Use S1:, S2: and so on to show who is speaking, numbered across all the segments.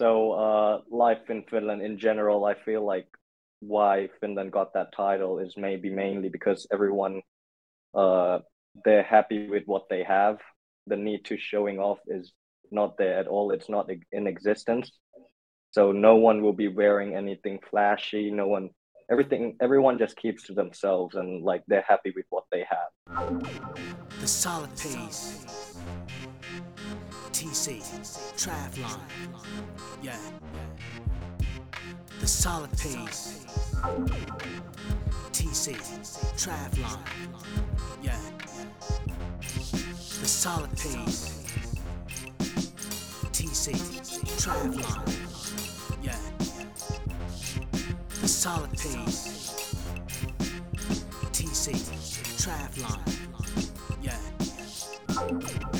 S1: So uh, life in Finland in general, I feel like why Finland got that title is maybe mainly because everyone uh, they're happy with what they have. The need to showing off is not there at all. It's not in existence. So no one will be wearing anything flashy. No one, everything, everyone just keeps to themselves and like they're happy with what they have.
S2: The solid pace. TC, Triathlon. Yeah. The solid pace. TC, Triathlon. Yeah. The solid pace. TC, Triathlon. Yeah. The solid pace. TC, Triathlon. Yeah.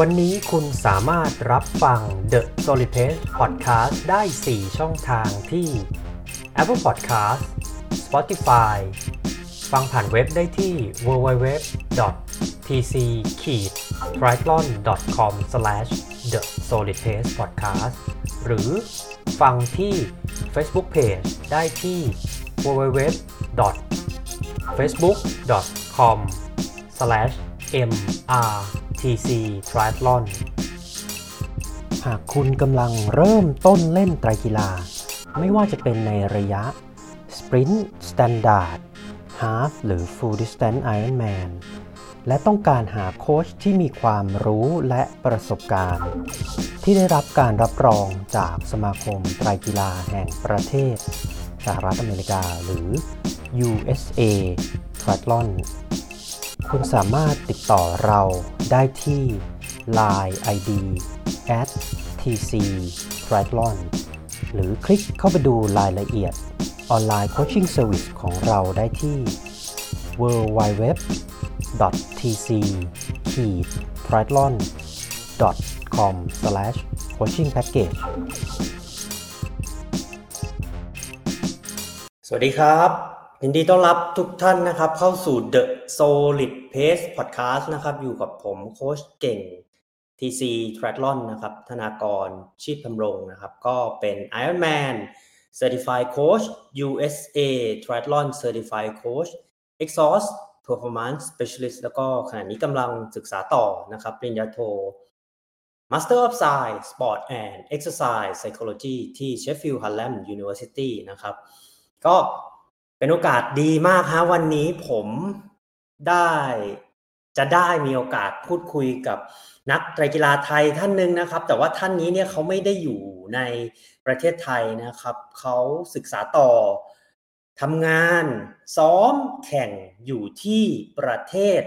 S3: วันนี้คุณสามารถรับฟัง The s o l i Pace Podcast ได้ 4 ช่องทางที่ Apple Podcast Spotify ฟังผ่านเว็บได้ที่ www.tc-triathlon.com/the solid pace podcast หรือฟังที่ Facebook Page ได้ที่ www.facebook.com/mr TC Triathlon หากคุณกำลังเริ่มต้นเล่นไตรกีฬา ไม่ว่าจะเป็นในระยะ Sprint Standard Half หรือ Full Distance Ironman และต้องการหาโค้ชที่มีความรู้และประสบการณ์ ที่ได้รับการรับรองจากสมาคมไตรกีฬาแห่งประเทศสหรัฐอเมริกาหรือ USA Triathlon คุณสามารถติดต่อเราได้ที่ Line ID at tc triathlon หรือคลิกเข้าไปดูรายละเอียดออนไลน์โคชชิ่งเซอร์วิสของเราได้ที่ www tc triathlon com coaching package สวัสดีครับ ยินดีต้อนรับทุกท่านนะครับ เข้าสู่ The Solid Pace Podcast นะครับ อยู่กับผมโค้ชเก่ง TC Triathlon นะครับ ธนากรชีพทำรงนะครับ ก็เป็น Ironman Certified Coach USA Triathlon Certified Coach Exhaust Performance Specialist แล้วก็ขณะนี้กำลังศึกษาต่อนะครับปริญญาโท Master of Science Sport and Exercise Psychology ที่ Sheffield Hallam University นะครับ ก็ เป็นโอกาสดีมากฮะวันนี้ผมได้จะได้มีโอกาสพูดคุยกับนักไตรกีฬาไทยท่านหนึ่งนะครับ แต่ว่าท่านนี้เนี่ยเขาไม่ได้อยู่ในประเทศไทยนะครับเขาศึกษาต่อทำงานซ้อมแข่งอยู่ที่ประเทศ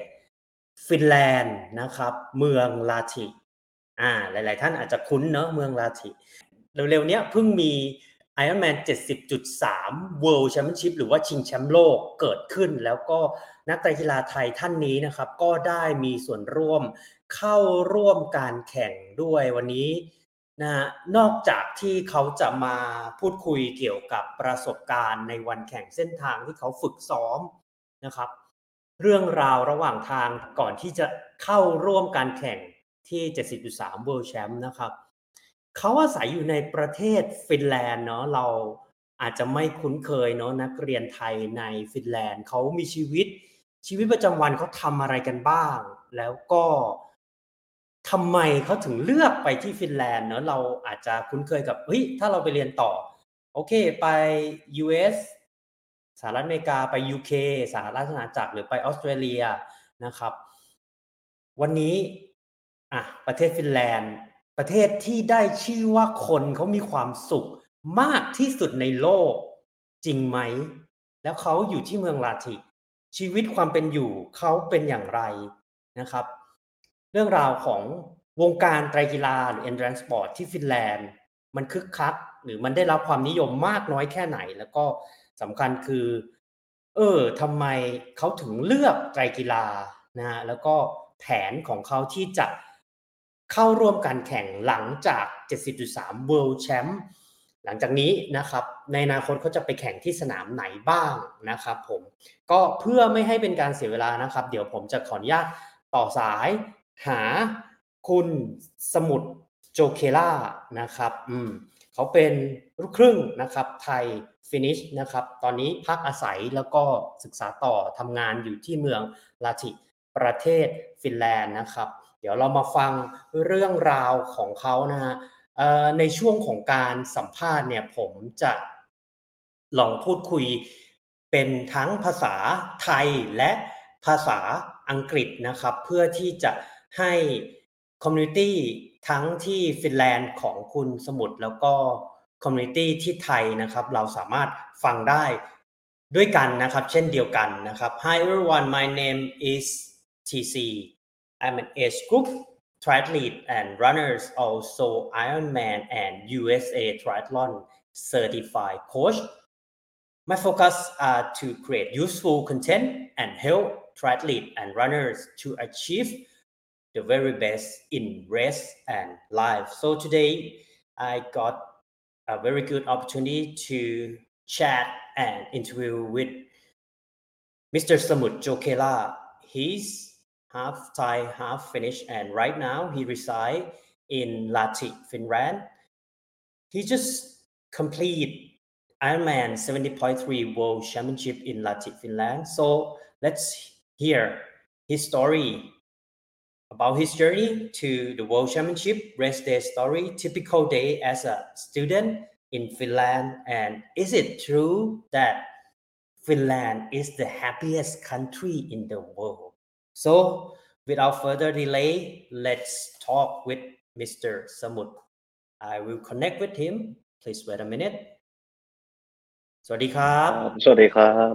S3: ฟินแลนด์นะครับ เมืองลาทิอ่าหลาย ๆ ท่านอาจจะคุ้นเนอะเมืองลาทิเร็วๆเนี้ยเพิ่งมี Ironman 70.3 World Championship หรือว่าชิงแชมป์โลกเกิดขึ้น แล้วก็นักกีฬาไทยท่านนี้นะครับ ก็ได้มีส่วนร่วมเข้าร่วมการแข่งด้วยวันนี้นะนอกจากที่เขาจะมาพูดคุยเกี่ยวกับประสบการณ์ในวันแข่งเส้นทางที่เขาฝึกซ้อมนะครับ เรื่องราวระหว่างทางก่อนที่จะเข้าร่วมการแข่งที่ 70.3 World Champ นะครับ เขาอาศัยอยู่ในประเทศฟินแลนด์เนาะเราอาจจะไม่คุ้นเคยเนาะนักเรียนไทยในฟินแลนด์เขามีชีวิต ชีวิตประจำวันเขาทำอะไรกันบ้าง แล้วก็ทำไมเขาถึงเลือกไปที่ฟินแลนด์เนาะเราอาจจะคุ้นเคยกับเฮ้ยถ้าเราไปเรียนต่อ โอเคไป US สหรัฐอเมริกาไป UK สหรัฐอาณาจักรหรือไปออสเตรเลียนะครับ วันนี้อะประเทศฟินแลนด์ ประเทศที่ได้ชื่อว่าคนเขามีความสุขมากที่สุดในโลก จริงไหม แล้วเขาอยู่ที่เมืองลาติชีวิตความเป็นอยู่เขาเป็นอย่างไรนะครับ เรื่องราวของวงการไตรกีฬาหรือ endurance sport ที่ฟินแลนด์ มันคึกคัก หรือมันได้รับความนิยมมากน้อยแค่ไหน แล้วก็สำคัญคือ เออทำไมเขาถึงเลือกไตรกีฬานะฮะแล้วก็แผนของเขาที่จะ เข้าร่วมการแข่งหลังจาก 70.3 World Champ หลังจากนี้นะครับในอนาคตเขาจะไปแข่งที่สนามไหนบ้างนะครับผมก็เพื่อไม่ให้เป็นการเสียเวลานะครับ เดี๋ยวผมจะขออนุญาตต่อสายหาคุณสมุดโจเคล่านะครับอืมเขาเป็นลูกครึ่งนะครับไทยฟินิชนะครับตอนนี้พักอาศัยแล้วก็ศึกษาต่อทำงานอยู่ที่เมืองลาติประเทศฟินแลนด์นะครับ ดี๋ยวเรามาฟังเรื่องราวของเขานะฮะในช่วงของการสัมภาษณ์เนี่ยผมจะลองพูดคุยเป็นทั้งภาษาไทยและภาษาอังกฤษนะครับ เพื่อที่จะให้คอมมูนิตี้ทั้งที่ฟินแลนด์ของคุณสมุทรแล้วก็คอมมูนิตี้ที่ไทยนะครับ เราสามารถฟังได้ด้วยกันนะครับ เช่นเดียวกันนะครับ Hi everyone my name is TC I'm an age group triathlete and runners also Ironman and USA triathlon certified coach My focus are to create useful content and help triathletes and runners to achieve the very best in race and life. So today I got a very good opportunity to chat and interview with Mr. Samut Jokela. He's half Thai, half Finnish, and right now he resides in Lahti, Finland. He just completed Ironman 70.3 World Championship in Lahti, Finland. So let's hear his story about his journey to the World Championship, race day story, typical day as a student in Finland, and is it true that Finland is the happiest country in the world? So without further delay, let's talk with Mr. Samut. I will connect with him. Please wait a minute. สวัสดีครับ
S1: Uh,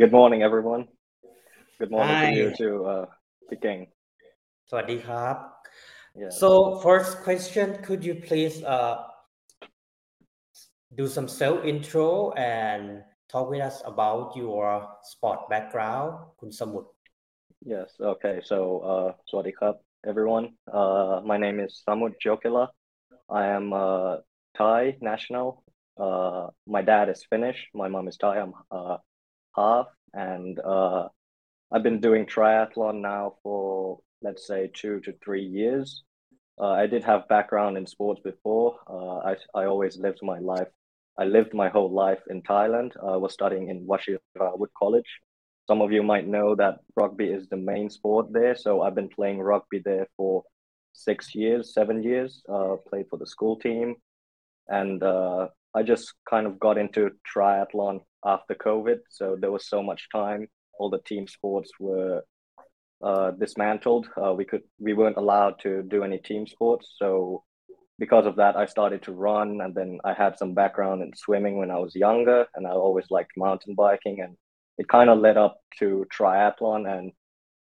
S1: Good morning, everyone. Good morning
S3: Hi.
S1: to you too, uh, Peking.
S3: สวัสดีครับ
S1: Yeah.
S3: So first question, could you please uh, do some self intro and talk with us about your sport background, คุณสมุทร
S1: Yes. Okay. So, uh, Krap, everyone. Uh, my name is Samut Jokela. I am uh, Thai national. Uh, my dad is Finnish. My mom is Thai. I'm uh, half, and uh, I've been doing triathlon now for let's say two to three years. Uh, I did have background in sports before. Uh, I I always lived my life. I lived my whole life in Thailand. I was studying in Vajiravudh College. Some of you might know that rugby is the main sport there. So I've been playing rugby there for six years, seven years. Uh, played for the school team, and uh, I just kind of got into triathlon after COVID. So there was so much time. All the team sports were uh, dismantled. Uh, we could we weren't allowed to do any team sports. So because of that, I started to run, and then I had some background in swimming when I was younger, and I always liked mountain biking, and it kind of led up to triathlon. And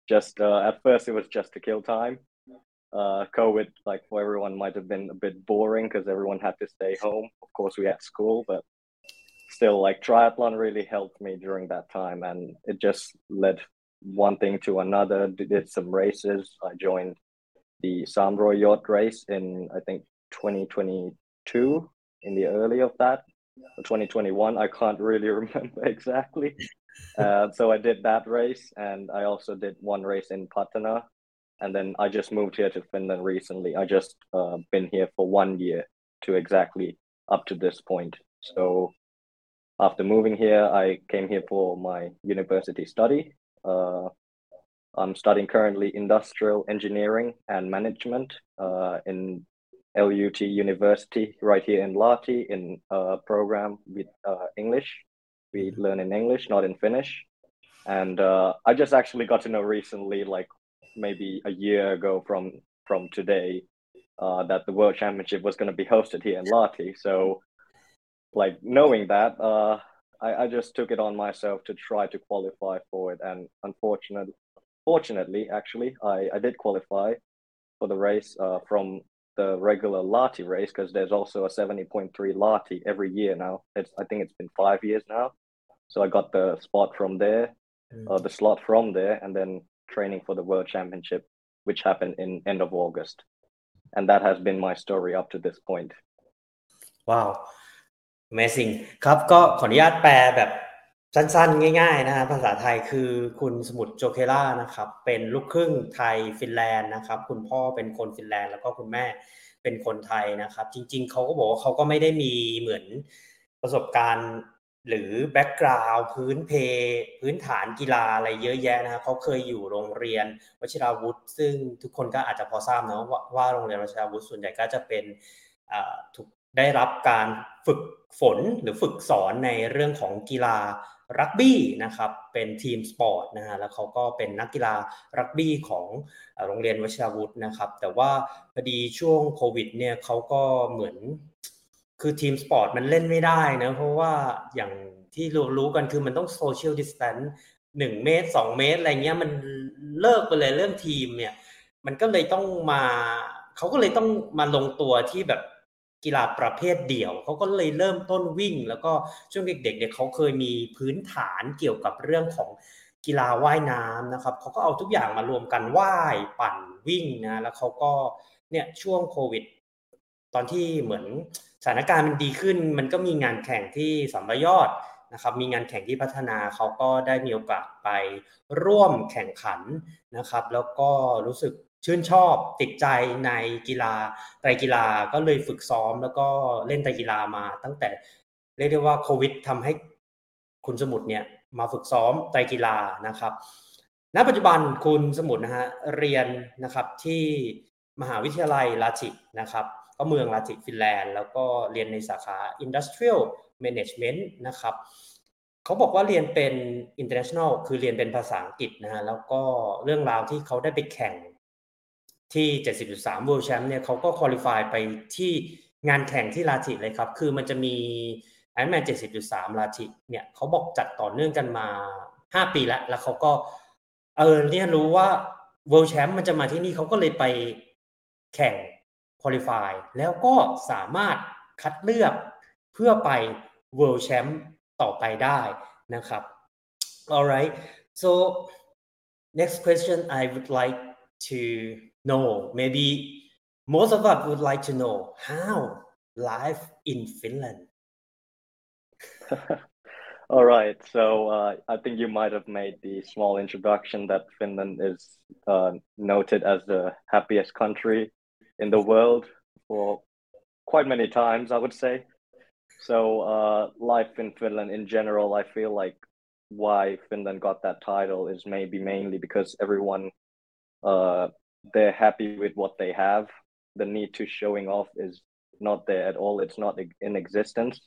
S1: just uh, at first, it was just to kill time. Uh, COVID, like for everyone, might have been a bit boring because everyone had to stay home. Of course, we had school, but still, like triathlon really helped me during that time, and it just led one thing to another. Did some races. I joined the Sam Roi Yot race in I think 2022 in the early of that. Or 2021, I can't really remember exactly. Uh, so I did that race, and I also did one race in Patana, and then I just moved here to Finland recently. I just uh, been here for one year to exactly up to this point. So after moving here, I came here for my university study. Uh, I'm studying currently industrial engineering and management uh, in LUT University right here in Lahti in a program with uh, English. We learn in English, not in Finnish. And uh, I just actually got to know recently, like maybe a year ago from from today, uh, that the World Championship was going to be hosted here in Lahti. So, like knowing that, uh, I, I just took it on myself to try to qualify for it. And unfortunately, fortunately, actually, I, I did qualify for the race uh, from the regular Lahti race because there's also a 70.3 Lahti every year now. It's I think it's been five years now. So I got the spot from there, uh,
S3: mm.
S1: uh, the slot from there, and then training for the World Championship, which happened in end of August, and that has been my story up to this point.
S3: Wow, amazing ครับก็ขออนุญาตแปลแบบ สั้นๆ ง่ายๆนะฮะภาษาไทยคือคุณสมุทรโจเคล่านะครับ เป็นลูกครึ่งไทยฟินแลนด์นะครับ คุณพ่อเป็นคนฟินแลนด์แล้วก็คุณแม่เป็นคนไทยนะครับ จริง ๆเขาก็บอกว่าเขาก็ไม่ได้มีเหมือนประสบการณ์หรือแบ็กกราวด์พื้นเพ พื้นฐานกีฬาอะไรเยอะแยะนะครับเขาเคยอยู่โรงเรียนวชิราวุธ ซึ่งทุกคนก็อาจจะพอทราบนะว่าว่าโรงเรียนวชิราวุธส่วนใหญ่ก็จะเป็นถูกได้รับการฝึกฝนหรือฝึกสอนในเรื่องของกีฬา รักบี้นะครับเป็นทีมสปอร์ตนะฮะแล้วเขาก็เป็นนักกีฬารักบี้ของโรงเรียนวชิราวุธนะครับแต่ว่าพอดีช่วงโควิดเนี่ยเขาก็เหมือนคือทีมสปอร์ตมันเล่นไม่ได้นะเพราะว่าอย่างที่รู้รู้กันคือมันต้องโซเชียลดิส a น c ์หนึ่งเมตรสองเมตรอะไรเงี้ยมันเลิกไปเลยเรื่องทีมเนี่ยมันก็เลยต้องมาเขาก็เลยต้องมาลงตัวที่แบบ กีฬาประเภทเดี่ยวเขาก็เลยเริ่มต้นวิ่ง แล้วก็ช่วงเด็กๆเนี่ยเขาเคยมีพื้นฐานเกี่ยวกับเรื่องของกีฬาว่ายน้ำนะครับเขาก็เอาทุกอย่างมารวมกันว่ายปั่นวิ่งนะแล้วเขาก็เนี่ยช่วงโควิด ตอนที่เหมือนสถานการณ์มันดีขึ้น มันก็มีงานแข่งที่สัมรยอดนะครับมีงานแข่งที่พัฒนาเขาก็ได้มีโอกาสไปร่วมแข่งขันนะครับ แล้วก็รู้สึก ชื่นชอบติดใจในกีฬาไตรกีฬาก็เลยฝึกซ้อมแล้วก็เล่นไตรกีฬามาตั้งแต่เรียกได้ว่าโควิดทำให้คุณสมุทรเนี่ยมาฝึกซ้อมไตรกีฬานะครับ ณ ปัจจุบันคุณสมุทรนะฮะเรียนนะครับที่มหาวิทยาลัยลาจิกนะครับ ก็เมืองลาจิกฟินแลนด์แล้วก็เรียนในสาขา Industrial Management นะครับเขาบอกว่าเรียนเป็น international คือเรียนเป็นภาษาอังกฤษนะฮะแล้วก็เรื่องราวที่เขาได้ไปแข่ง ที่ 70.3 World Champ เนี่ยเขาก็ qualify ไปที่งานแข่งที่ลาจิเลยครับ คือมันจะมี Ironman 70.3 ลาจิเนี่ยเขาบอกจัดต่อเนื่องกันมา 5 ปีแล้ว แล้วเขาก็ เออเนี่ยรู้ว่า World Champ มันจะมาที่นี่เขาก็เลยไปแข่ง qualify แล้วก็สามารถคัดเลือกเพื่อไป World Champ ต่อไปได้นะครับ alright so next question I would like to know maybe most of us would like to know how life in Finland
S1: All right. So uh, I think you might have made the small introduction that Finland is uh, noted as the happiest country in the world for quite many times, I would say. So uh, life in Finland in general, I feel like why Finland got that title is maybe mainly because everyone uh, they're happy with what they have. The need to showing off is not there at all. It's not in existence.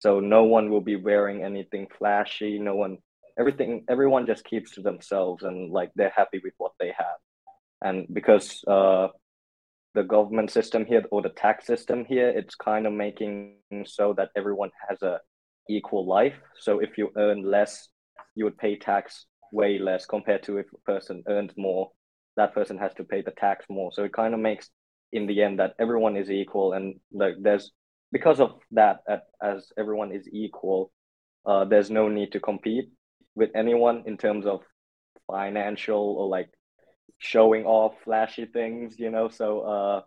S1: So no one will be wearing anything flashy. No one everything everyone just keeps to themselves and like they're happy with what they have. And because uh the government system here or the tax system here it's kind of making so that everyone has a equal life. So if you earn less you would pay tax way less compared to if a person earns more that person has to pay the tax more. So it kind of makes in the end that everyone is equal and like there's because of that as everyone is equal uh, there's no need to compete with anyone in terms of financial or like showing off flashy things you know? So uh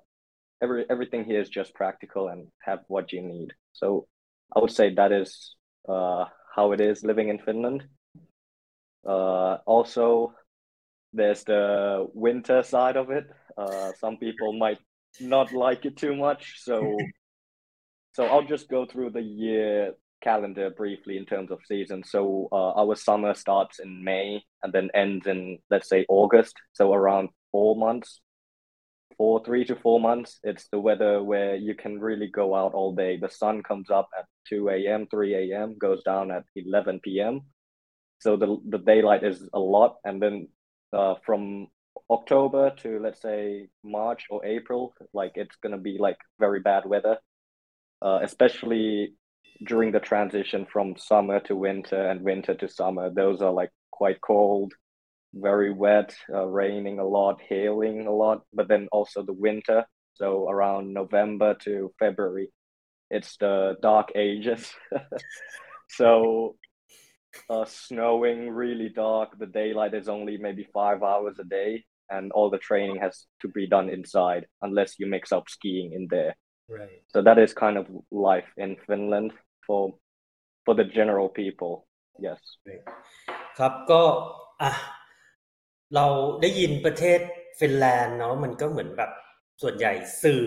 S1: every everything here is just practical and have what you need. So i would say that is uh how it is living in finland. Uh also there's the winter side of it uh some people might not like it too much so so I'll just go through the year calendar briefly in terms of season. So uh, our summer starts in May and then ends in let's say August. So around four months, four three to four months. It's the weather where you can really go out all day. The sun comes up at two a.m., three a.m., goes down at eleven p.m. So the the daylight is a lot, and then uh, from October to let's say March or April, like it's gonna be like very bad weather uh, especially during the transition from summer to winter and winter to summer. Those are like quite cold, very wet, uh, raining a lot, hailing a lot. But then also the winter So around November to February, it's the dark ages. so uh, snowing really dark. The daylight is only maybe five hours a day, and all the training has to be done inside unless you mix up skiing in there.
S3: right
S1: So that is kind of life in Finland for for the general people. Yes.
S3: ครับก็อ่ะเราได้ยินประเทศฟินแลนด์เนาะมันก็เหมือนแบบส่วนใหญ่สื่อ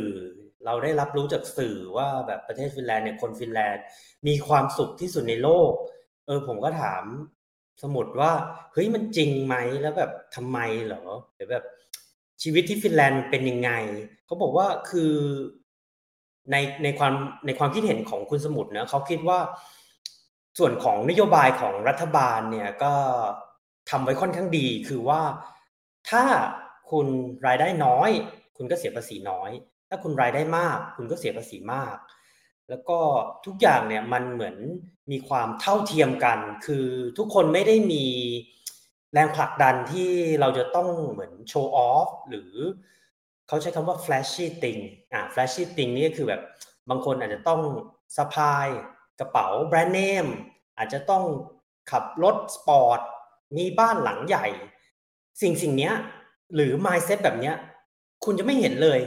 S3: เราได้รับรู้จากสื่อว่าแบบประเทศฟินแลนด์เนี่ยคนฟินแลนด์มีความสุขที่สุดในโลก เออ ผมก็ถามสมุดว่า เฮ้ย มันจริงไหม แล้วแบบทำไมเหรอ หรือแบบ ชีวิตที่ฟินแลนด์มันเป็นยังไง เขาบอกว่า คือ ใน ในความ ในความคิดเห็นของคุณสมุดนะ เขาคิดว่า ส่วนของนโยบายของรัฐบาลเนี่ย ก็ทำไว้ค่อนข้างดี คือว่า ถ้าคุณรายได้น้อย คุณก็เสียภาษีน้อย ถ้าคุณรายได้มาก คุณก็เสียภาษีมาก แล้วก็ทุกอย่างเนี่ย มันเหมือน มีความเท่าเทียมกัน คือทุกคนไม่ได้มีแรงผลักดันที่เราจะต้องเหมือนโชว์ออฟหรือเขาใช้คำว่า flashy thing อ่า flashy thing นี่ก็คือแบบบางคนอาจจะต้องสะพายกระเป๋าแบรนด์เนมอาจจะต้องขับรถสปอร์ตมีบ้านหลังใหญ่ สิ่งสิ่งนี้หรือ mindset แบบนี้คุณจะไม่เห็นเลย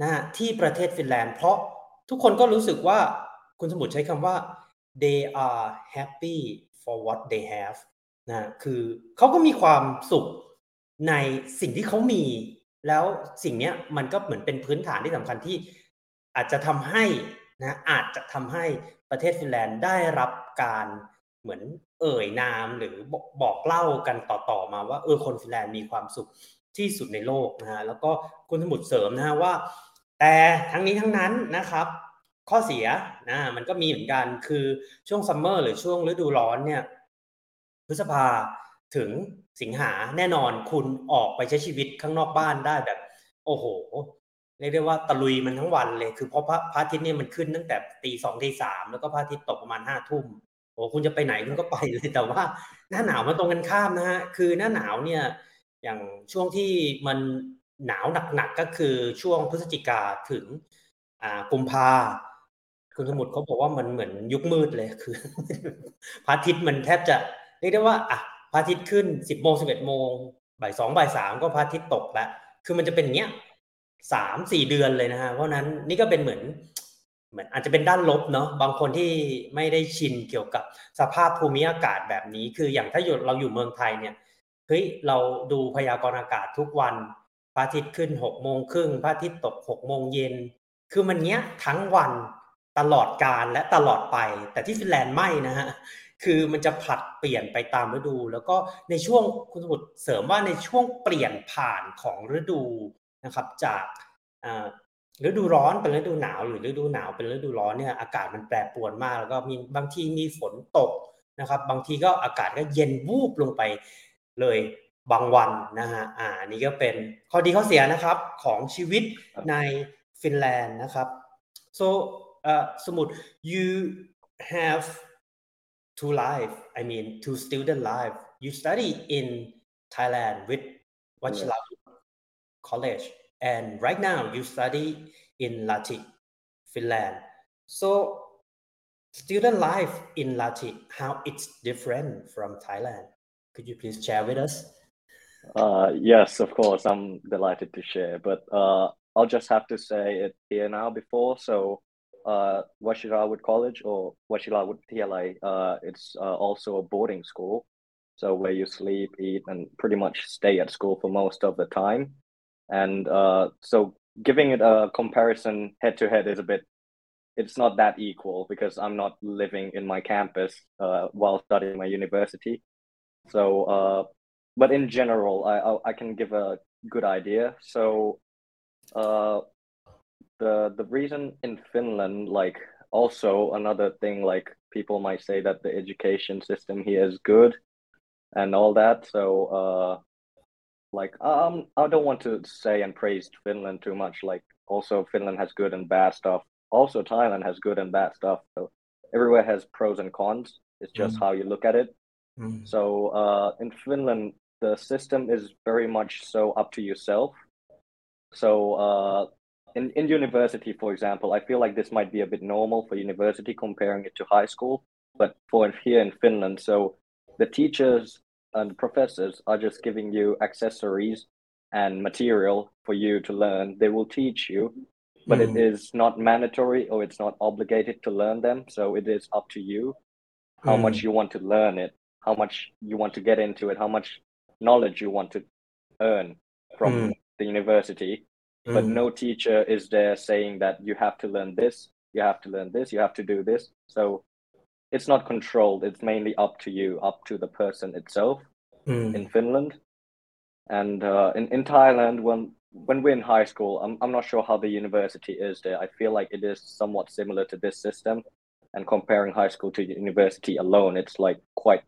S3: นะฮะที่ประเทศฟินแลนด์ เพราะทุกคนก็รู้สึกว่าคุณสมุทรใช้คำว่า they are happy for what they have นะคือเขาก็มีความสุขในสิ่งที่เขามี แล้วสิ่งนี้มันก็เหมือนเป็นพื้นฐานที่สำคัญที่อาจจะทำให้นะอาจจะทำให้ประเทศฟินแลนด์ได้รับการเหมือนเอ่ยนามหรือบอกบอกเล่ากันต่อๆมาว่าเออคนฟินแลนด์มีความสุขที่สุดในโลกนะฮะแล้วก็คุณสมุดเสริมนะฮะว่า แต่ทั้งนี้ทั้งนั้นนะครับ ข้อเสียนะมันก็มีเหมือนกันคือช่วงซัมเมอร์หรือช่วงฤดูร้อนเนี่ยพฤษภาถึงสิงหาแน่นอนคุณออกไปใช้ชีวิตข้างนอกบ้านได้แบบ โอ้โหเรียกได้ว่าตะลุยมันทั้งวันเลย คือเพราะพระพระอาทิตย์เนี่ยมันขึ้นตั้งแต่ตีสองตีสามแล้วก็พระอาทิตย์ตกประมาณห้าทุ่มโอ้คุณจะไปไหนคุณก็ไปเลยแต่ว่า หน้าหนาวมันตรงกันข้ามนะฮะคือหน้าหนาวเนี่ยอย่างช่วงที่มันหนาวหนักๆก็คือช่วงพฤศจิกาถึงอ่ากุมภา คุณสมุทรเขาบอกว่ามันเหมือนยุคมืดเลยคือพระอาทิตย์มันแทบจะเรียกได้ว่าอะพระอาทิตย์ขึ้นสิบโมงสิบเอ็ดโมงบ่ายสองบ่ายสามก็พระอาทิตย์ตกแล้วคือมันจะเป็นอย่างเงี้ยสามสี่เดือนเลยนะฮะเพราะนั้นนี่ก็เป็นเหมือนเหมือนอาจจะเป็นด้านลบเนาะบางคนที่ไม่ได้ชินเกี่ยวกับสภาพภูมิอากาศแบบนี้ คืออย่างถ้าอยู่เราอยู่เมืองไทยเนี่ยเฮ้ยเราดูพยากรณ์อากาศทุกวันพระอาทิตย์ขึ้นหกโมงครึ่งพระอาทิตย์ตกหกโมงเย็นคือมันเนี้ยทั้งวัน ตลอดการและตลอดไป แต่ที่ฟินแลนด์ไม่นะฮะคือมันจะผลัดเปลี่ยนไปตามฤดู แล้วก็ในช่วงคุณสมุทรเสริมว่าในช่วงเปลี่ยนผ่านของฤดูนะครับ จากอ่าฤดูร้อนเป็นฤดูหนาว หรือฤดูหนาวเป็นฤดูร้อนเนี่ยอากาศมันแปรปรวนมาก แล้วก็มีบางทีมีฝนตกนะครับ บางทีก็อากาศก็เย็นวูบลงไปเลยบางวันนะฮะอ่านี่ก็เป็นข้อดีข้อเสียนะครับของชีวิตในฟินแลนด์นะครับ so uh, you have two life. I mean, two student life. You study in Thailand with Vajiravudh. College, and right now you study in Lahti, Finland. So, student life in Lahti, how it's different from Thailand? Could you please share with us?
S1: Uh, yes, of course. I'm delighted to share, but uh, I'll just have to say it here now before. So uh, Vajiravudh College or Vajiravudh TLA, uh, it's uh, also a boarding school. So, where you sleep, eat, and pretty much stay at school for most of the time. And uh, so, giving it a comparison head to head is a bit, it's not that equal because I'm not living in my campus uh, while studying my university. So, uh, but in general, I, I I can give a good idea. So, uh, the the reason in Finland, like also another thing, like people might say that the education system here is good, and all that. So, uh, like um, I don't want to say and praise Finland too much. Like also Finland has good and bad stuff. Also Thailand has good and bad stuff. So everywhere has pros and cons. It's just
S3: Mm.
S1: how you look at it.
S3: Mm.
S1: So uh, in Finland, the system is very much so up to yourself. So uh, in, in university, for example, I feel like this might be a bit normal for university comparing it to high school. But for here in Finland, so the teachers and professors are just giving you accessories and material for you to learn. They will teach you, but
S3: Mm.
S1: it is not mandatory or it's not obligated to learn them. So it is up to you how
S3: Mm.
S1: much you want to learn it, how much you want to get into it, how much knowledge you want to earn from
S3: Mm.
S1: the university. But
S3: Mm.
S1: no teacher is there saying that you have to learn this, you have to learn this, you have to do this. So it's not controlled. It's mainly up to you, up to the person itself
S3: Mm.
S1: in Finland. And uh, in in Thailand, when when we're in high school, I'm I'm not sure how the university is there. I feel like it is somewhat similar to this system. And comparing high school to university alone, it's like quite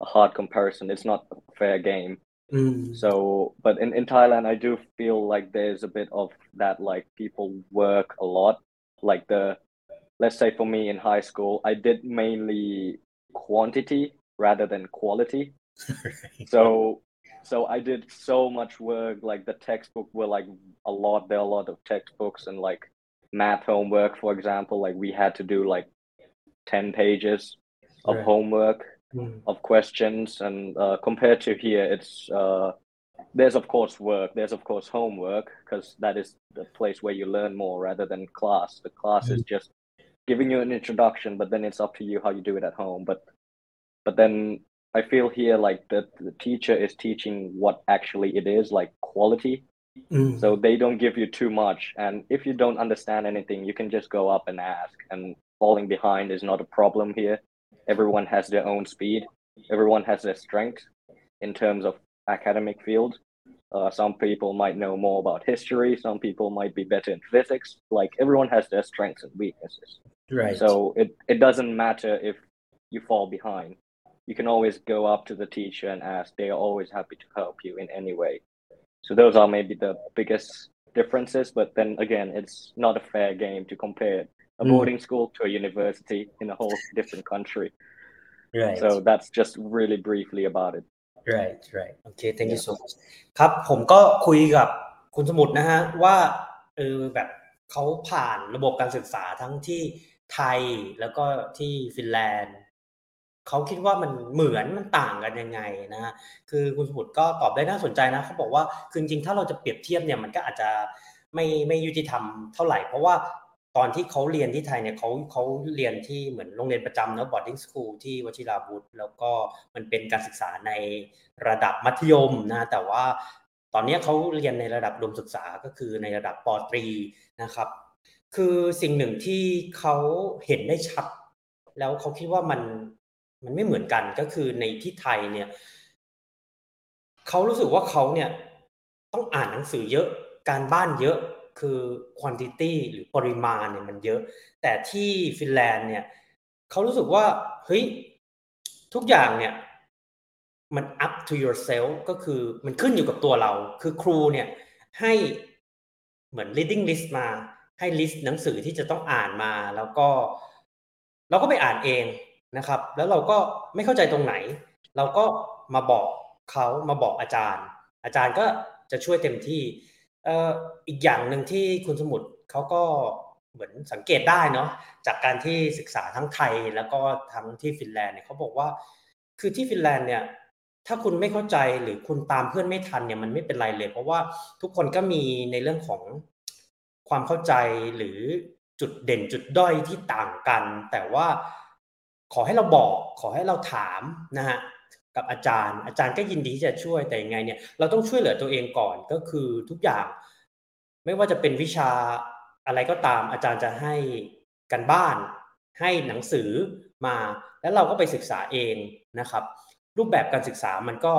S1: a hard comparison. It's not a fair game.
S3: Mm.
S1: So, but in, in Thailand, I do feel like there's a bit of that, like people work a lot. Like the, let's say for me in high school, I did mainly quantity rather than quality. So, so I did so much work. Like the textbook were like a lot. There are a lot of textbooks and like math homework, for example. Like we had to do like ten pages of
S3: Right.
S1: homework
S3: Mm.
S1: of questions and uh, compared to here it's uh, there's of course work there's of course homework because that is the place where you learn more rather than class. The class is just giving you an introduction but then it's up to you how you do it at home. But but then i feel here like that the teacher is teaching what actually it is like quality.
S3: Mm.
S1: so they don't give you too much and if you don't understand anything you can just go up and ask and falling behind is not a problem here everyone has their own speed. Everyone has their strength in terms of academic field. Uh, some people might know more about history. Some people might be better in physics. Like everyone has their strengths and weaknesses.
S3: Right.
S1: so it, it doesn't matter if you fall behind. You can always go up to the teacher and ask. They are always happy to help you in any way. So those are maybe the biggest differences but then again it's not a fair game to compare a
S3: Mm.
S1: boarding school to a university in a whole different country
S3: right.
S1: so that's just really briefly about it
S3: right right โอเค thank you so much ครับผมก็คุยกับคุณสมุทรนะฮะว่าเออแบบเขาผ่านระบบการศึกษาทั้งที่ไทยแล้วก็ที่ฟินแลนด์เขาคิดว่ามันเหมือนมันต่างกันยังไงนะฮะคือคุณสมุทรก็ตอบได้น่าสนใจนะเขาบอกว่าคือจริงๆถ้าเราจะเปรียบเทียบเนี่ยมันก็อาจจะไม่ไม่ยุติธรรมเท่าไหร่เพราะว่า ตอนที่เขาเรียนที่ไทยเนี่ยเขาเขาเรียนที่เหมือนโรงเรียนประจำเนอะ boarding school ที่วชิราวุธ แล้วก็มันเป็นการศึกษาในระดับมัธยมนะแต่ว่าตอนนี้เขาเรียนในระดับดมศึกษาก็คือในระดับปตรีนะครับ คือสิ่งหนึ่งที่เขาเห็นได้ชัด แล้วเขาคิดว่ามันมันไม่เหมือนกันก็คือในที่ไทยเนี่ยเขารู้สึกว่าเขาเนี่ยต้องอ่านหนังสือเยอะการบ้านเยอะ คือ quantity หรือปริมาณเนี่ยมันเยอะ แต่ที่ฟินแลนด์เนี่ยเขารู้สึกว่าเฮ้ยทุกอย่างเนี่ยมัน up to yourself ก็คือมันขึ้นอยู่กับตัวเรา คือครูเนี่ยให้เหมือน reading list มา ให้ list หนังสือที่จะต้องอ่านมาแล้วก็ เราก็ไปอ่านเองนะครับ แล้วเราก็ไม่เข้าใจตรงไหน เราก็มาบอกเขามาบอกอาจารย์ อาจารย์ก็จะช่วยเต็มที่ อีกอย่างหนึ่งที่คุณสมุทรเขาก็เหมือนสังเกตได้เนาะจากการที่ศึกษาทั้งไทยแล้วก็ทั้งที่ฟินแลนด์เนี่ยเขาบอกว่า คือที่ฟินแลนด์เนี่ยถ้าคุณไม่เข้าใจหรือคุณตามเพื่อนไม่ทันเนี่ยมันไม่เป็นไรเลย เพราะว่าทุกคนก็มีในเรื่องของความเข้าใจหรือจุดเด่นจุดด้อยที่ต่างกัน แต่ว่าขอให้เราบอกขอให้เราถามนะฮะ กับอาจารย์ อาจารย์ก็ยินดีที่จะช่วยแต่ยังไงเนี่ยเราต้องช่วยเหลือตัวเองก่อนก็คือทุกอย่าง ไม่ว่าจะเป็นวิชาอะไรก็ตาม อาจารย์จะให้กันบ้าน ให้หนังสือมา แล้วเราก็ไปศึกษาเองนะครับ รูปแบบการศึกษามันก็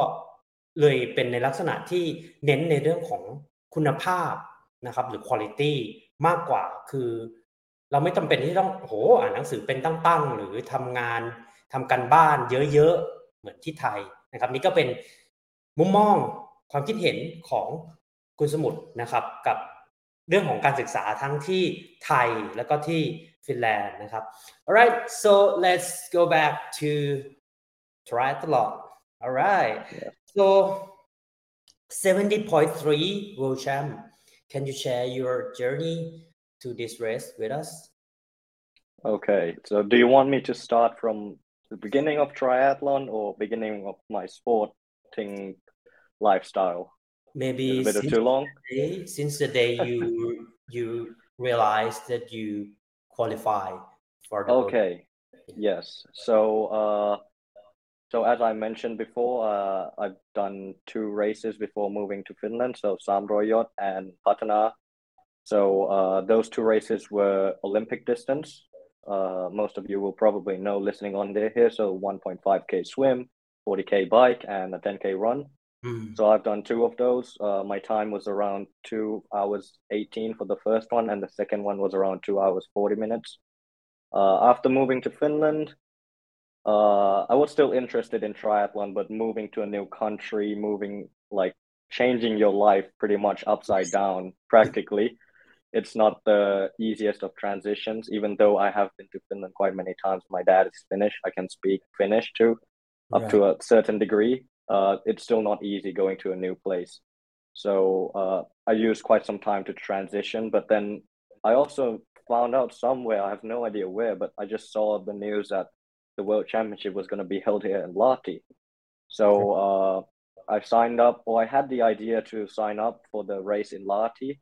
S3: เลยเป็นในลักษณะที่เน้นในเรื่องของคุณภาพนะครับ หรือ quality มากกว่าคือ เราไม่จำเป็นที่ต้องโหอ่านหนังสือเป็นตั้งๆ หรือทำงานทำกันบ้านเยอะๆ เหมือนที่ไทยนะครับ นี่ก็เป็นมุมมองความคิดเห็นของคุณสมุทรนะครับ กับเรื่องของการศึกษาทั้งที่ไทยแล้วก็ที่ฟินแลนด์นะครับ alright so let's go back to triathlon alright so 70.3 world champ can you share your journey to this race with us?
S1: Okay, so do you want me to start from the beginning of triathlon or beginning of my sporting lifestyle?
S3: Maybe
S1: a bit too long?
S3: the day, since the day you you realized that you qualify for the
S1: Okay, yes. So, uh, so as I mentioned before, uh, I've done two races before moving to Finland, so Sam Roi Yot and Patana. So, uh, those two races were Olympic distance. Uh, most of you will probably know listening on there here. So, 1.5k swim, 40k bike, and a 10k run.
S3: Mm,
S1: So I've done two of those. Uh, my time was around two hours 18 for the first one, and the second one was around two hours 40 minutes. Uh, after moving to Finland, uh, I was still interested in triathlon, but moving to a new country, moving like changing your life pretty much upside down practically. It's not the easiest of transitions, even though I have been to Finland quite many times. My dad is Finnish. I can speak Finnish too up
S3: right.
S1: to a certain degree. Uh, it's still not easy going to a new place. So uh, I used quite some time to transition, but then I also found out somewhere, I have no idea where, but I just saw the news that the World Championship was going to be held here in Lahti. So uh, I signed up, or I had the idea to sign up for the race in Lahti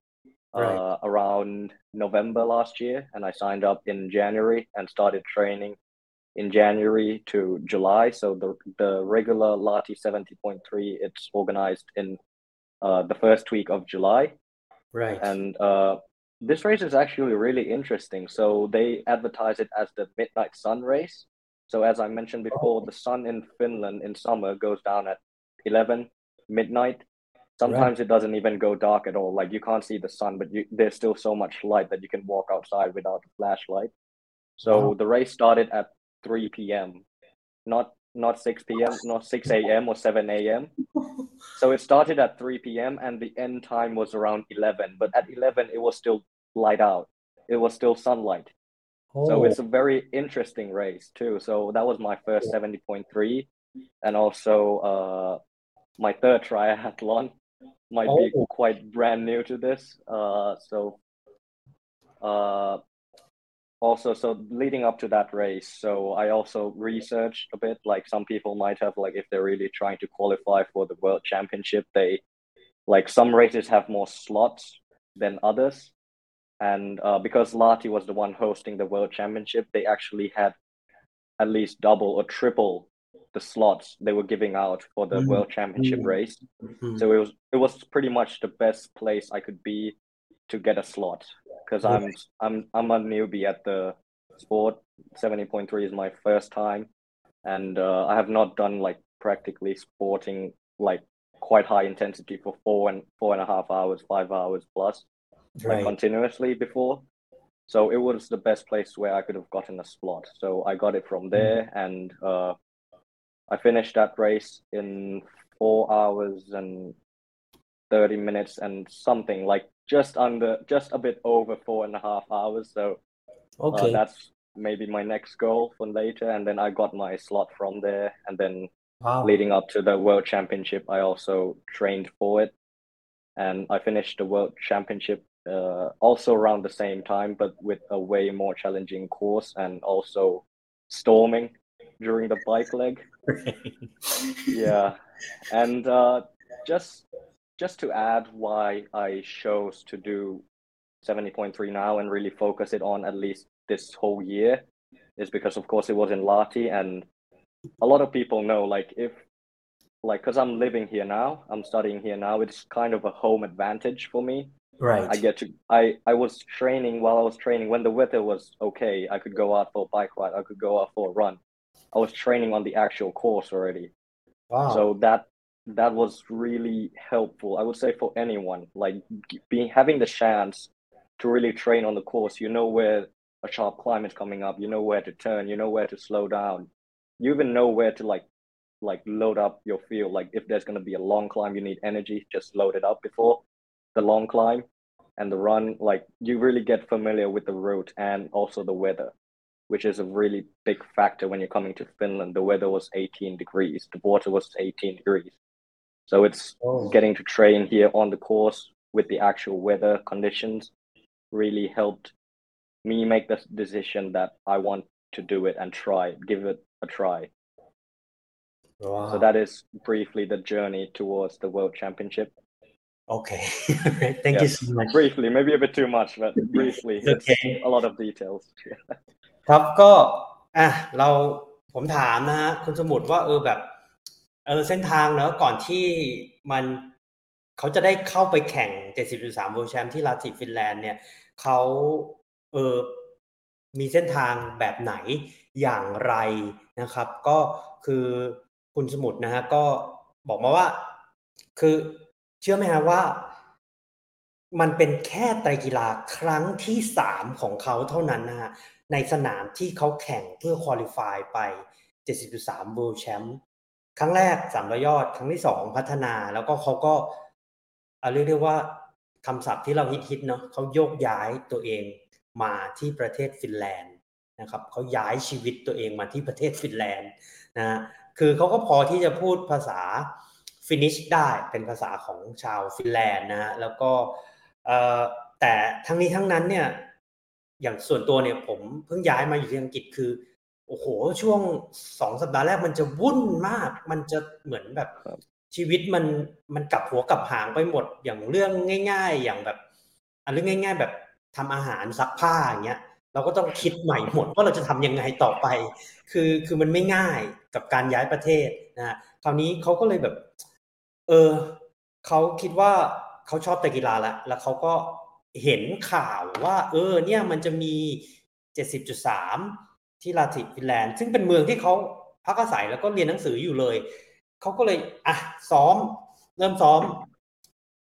S1: uh, around November last year, and I signed up in January and started training in January to July. So the the regular Lahti 70.3 it's organized in uh, the first week of July,
S3: Right.
S1: and uh, this race is actually really interesting. So they advertise it as the Midnight Sun race. So as I mentioned before, the sun in Finland in summer goes down at 11 midnight. Sometimes it doesn't even go dark at all. Like you can't see the sun, but you, there's still so much light that you can walk outside without a flashlight. So
S3: Wow.
S1: the race started at 3 p.m. Not not 6 p.m., not 6 a.m. or 7 a.m. So it started at 3 p.m. and the end time was around 11. But at 11, it was still light out. It was still sunlight. So
S3: Oh,
S1: it's a very interesting race too. So that was my first 70.3 and also uh, my third triathlon. Might be
S3: Oh.
S1: quite brand new to this. Uh, so uh, also so leading up to that race so i also researched a bit like some people might have like if they're really trying to qualify for the world championship they like some races have more slots than others and uh, because Lahti was the one hosting the world championship they actually had at least double or triple the slots they were giving out for the
S3: Mm.
S1: world championship
S3: Mm.
S1: race
S3: mm,
S1: so it was it was pretty much the best place I could be to get a slot because I'm I'm I'm a newbie at the sport. Seventy point three is my first time, and uh, I have not done like practically sporting like quite high intensity for four and four and a half hours, five hours plus like continuously before. So it was the best place where I could have gotten a slot. So I got it from there, and uh, I finished that race in four hours and 30 minutes and something like just under just a bit over four and a half hours. So uh, that's maybe my next goal for later. And then i got my slot from there. And then
S3: Wow.
S1: leading up to the world championship i also trained for it. And i finished the world championship uh, also around the same time but with a way more challenging course and also storming during the bike leg yeah and uh, just just to add why i chose to do 70.3 now and really focus it on at least this whole year is because of course it was in Lahti and a lot of people know like if like because i'm living here now i'm studying here now it's kind of a home advantage for me
S3: right.
S1: I get to I I was training while I was training when the weather was okay. I could go out for a bike ride. I could go out for a run. I was training on the actual course already.
S3: wow.
S1: So that that was really helpful. I would say for anyone like being having the chance to really train on the course. You know where a sharp climb is coming up. You know where to turn. You know where to slow down. You even know where to like like load up your fuel. Like if there's gonna be a long climb, you need energy. Just load it up before the long climb and the run. Like you really get familiar with the route and also the weather, which is a really big factor when you're coming to Finland. The weather was 18 degrees. The water was 18 degrees. So it's
S3: Oh.
S1: getting to train here on the course with the actual weather conditions really helped me make the decision that I want to do it and try it, give it a try.
S3: Wow.
S1: So that is briefly the journey towards the World Championship.
S3: Okay. Thank you
S1: Yes.
S3: so much.
S1: Briefly, maybe a bit too much, but briefly,
S3: It's
S1: it's
S3: okay.
S1: a lot of details.
S3: ครับก็อะเราผมถามนะฮะคุณสมุทรว่าเออแบบเออเส้นทางเนอะก่อนที่มันเขาจะได้เข้าไปแข่ง 70.3 World Champ ที่ลาติฟินแลนด์เนี่ยเขาเออมีเส้นทางแบบไหนอย่างไรนะครับ ก็คือคุณสมุทรนะฮะก็บอกมาว่าคือเชื่อไหมฮะว่า มันเป็นแค่ไตรกีฬาครั้งที่สามของเขาเท่านั้นนะฮะในสนามที่เขาแข่งเพื่อคุริฟายไป 70.3 World Champ ครั้งแรก300ยอด ครั้งที่2พัฒนา แล้วก็เขาก็เอาเรียกได้ว่าคำศัพท์ที่เราฮิตๆเนาะเขาโยกย้ายตัวเองมาที่ประเทศฟินแลนด์นะครับเขาย้ายชีวิตตัวเองมาที่ประเทศฟินแลนด์นะฮะคือเขาก็พอที่จะพูดภาษา ฟินิชได้เป็นภาษาของชาวฟินแลนด์นะฮะแล้วก็เอ่อแต่ทั้งนี้ทั้งนั้นเนี่ยอย่างส่วนตัวเนี่ยผมเพิ่งย้ายมาอยู่ที่อังกฤษคือโอ้โหช่วงสองสัปดาห์แรกมันจะวุ่นมาก มันจะเหมือนแบบ
S1: ครับ
S3: ชีวิตมันมันกลับหัวกลับหางไปหมดอย่างเรื่องง่าย ๆ อย่างแบบอันเรื่องง่าย ๆ แบบทำอาหารซักผ้าอย่างเงี้ยเราก็ต้องคิดใหม่หมดว่าเราจะทำยังไงต่อไป คือคือมันไม่ง่ายกับการย้ายประเทศนะฮะคราวนี้เขาก็เลยแบบ เออเขาคิดว่าเขาชอบแต่กีฬาแล้วแล้วเขาก็เห็นข่าวว่า เออ เนี่ยมันจะมี 70.3 ที่ลาติฟินแลนด์ ซึ่งเป็นเมืองที่เขาพักอาศัยแล้วก็เรียนหนังสืออยู่เลย เขาก็เลยอะซ้อม เริ่มซ้อม